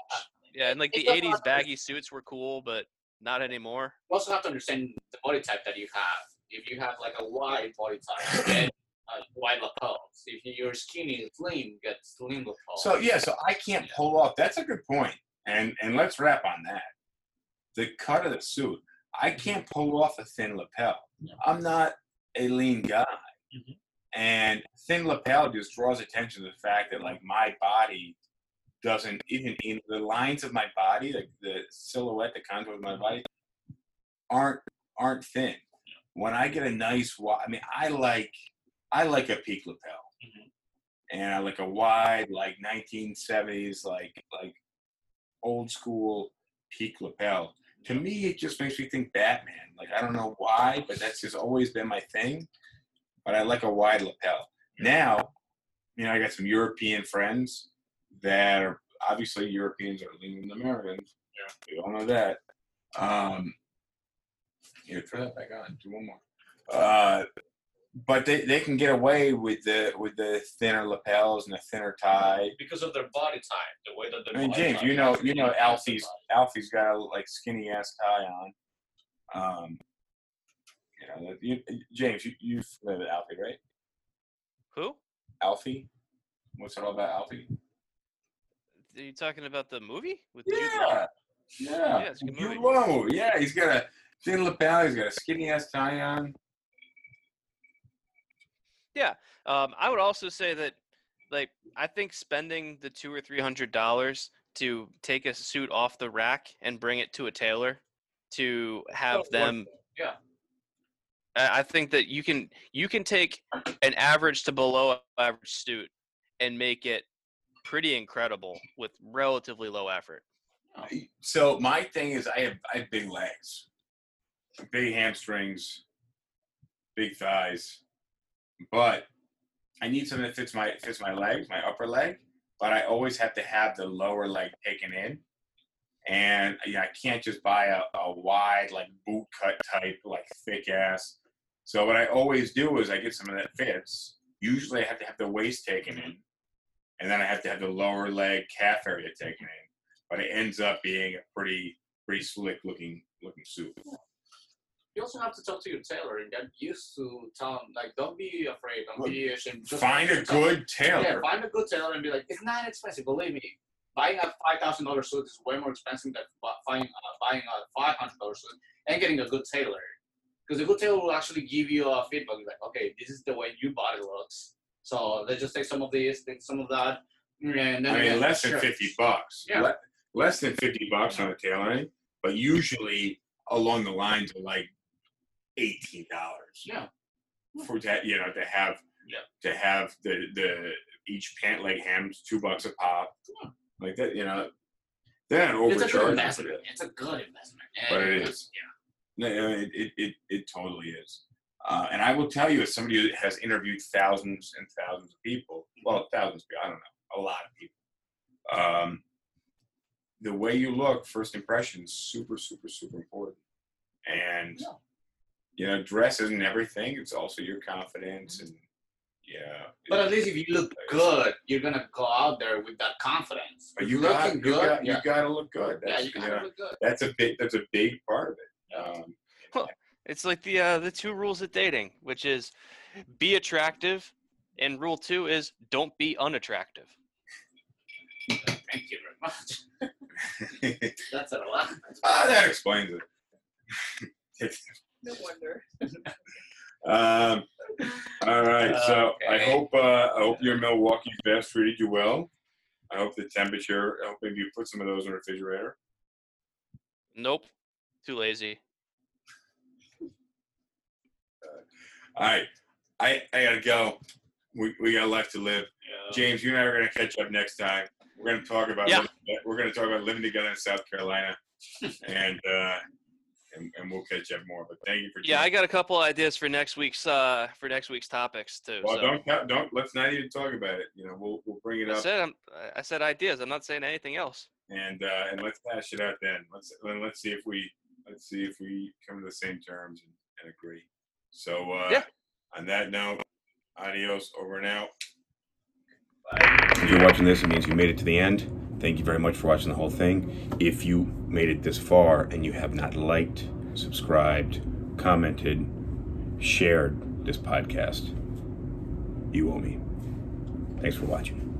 Yeah, and like the 80s not- baggy suits were cool, but not anymore. you also have to understand the body type that you have. If you have like a wide body type, (laughs) you uh, wide lapels. If you're skinny, slim, you get slim lapels. So yeah, so I can't pull off. That's a good point. And and let's wrap on that. The cut of the suit. I can't pull off a thin lapel. I'm not a lean guy. Mhm. And thin lapel just draws attention to the fact that like my body doesn't even in the lines of my body, like the silhouette, the contours of my mm-hmm. body aren't aren't thin. When I get a nice I mean I like I like a peak lapel mm-hmm. and I like a wide, like 1970s, like like old school peak lapel. To me, it just makes me think Batman. Like I don't know why, but that's just always been my thing. But I like a wide lapel. Now, you know, I got some European friends that are obviously Europeans are leaner than Americans. Yeah, we all know that. Um, here, throw that back on. Do one more. Uh, but they, they can get away with the with the thinner lapels and the thinner tie. because of their body type, the way that I mean, James, you know, you know, Alfie's. Alfie's got a like skinny ass tie on. Um, you know, you, James, you you familiar with Alfie, right? Who? Alfie, what's it all about, Alfie? Are you talking about the movie with Jude Law? Yeah, yeah, Yeah, it's a good Jude movie. Law. Yeah, he's got a thin lapel. He's got a skinny ass tie on. Um, I would also say that like I think spending the two or three hundred dollars to take a suit off the rack and bring it to a tailor to have worth them yeah. I think that you can you can take an average to below average suit and make it pretty incredible with relatively low effort. Uh, so my thing is, I have I have big legs, big hamstrings, big thighs, but I need something that fits my fits my legs, my upper leg. But I always have to have the lower leg taken in, and yeah, I can't just buy a, a wide like boot cut type like thick ass. So what I always do is I get something that fits. Usually I have to have the waist taken in, and then I have to have the lower leg calf area taken in but it ends up being a pretty pretty slick looking looking suit. You also have to talk to your tailor and get used to tell him like, don't be afraid, don't Well, be ashamed. Just Find a good tailor. Yeah, find a good tailor and be like, it's not expensive. Believe me, buying a five thousand dollar suit is way more expensive than buying uh, buying a five hundred dollar suit and getting a good tailor. Because a good tailor will actually give you a feedback like, okay, this is the way your body looks. So let's just take some of this, take some of that, and then I mean, less than sure. fifty bucks. Yeah. Le- less than fifty bucks on a tailoring, but usually along the lines of like eighteen dollars Yeah, for that. You know, to have Yeah. to have the the each pant leg hams two bucks a pop, Yeah. like that. You know, they're not it's a good investment. It's a good investment. But it is. Yeah. No, it, it, it, it totally is. Uh, and I will tell you, as somebody who has interviewed thousands and thousands of people, well, thousands of people, I don't know, a lot of people, um, the way you look, first impression, is super, super, super important. And, Yeah. you know, dress isn't everything, it's also your confidence. And, yeah. But at least if you look good, you're gonna go out there with that confidence. But If you looking got, you good, got, yeah. you got to look good. yeah, That's, you you gotta know, look good. that's a big, that's a big part of it. Um, It's like the uh, the two rules of dating, which is be attractive, and rule two is don't be unattractive. Thank you very much. (laughs) That's a lot. ah, that explains it. No wonder. (laughs) Um, all right. So I hope uh, I hope your Milwaukee vest treated you well. I hope the temperature. I hope maybe you put some of those in the refrigerator. Nope, too lazy. All right. I I gotta go. We we got life to live. Yeah. James, you and I are gonna catch up next time. We're gonna talk about Yeah. living- we're gonna talk about living together in South Carolina, (laughs) and uh, and, and we'll catch up more. But thank you for Yeah, I got a couple ideas for next week's uh for next week's topics too. Well, so. don't don't let's not even talk about it. You know, we'll we'll bring it I up. said I'm, I said ideas. I'm not saying anything else. and uh, and let's hash it out then. Let's then let's see if we let's see if we come to the same terms and, and agree. So uh, Yeah. on that note, adios, over and out. If you're watching this, it means you made it to the end. Thank you very much for watching the whole thing. If you made it this far and you have not liked, subscribed, commented, shared this podcast, you owe me. Thanks for watching.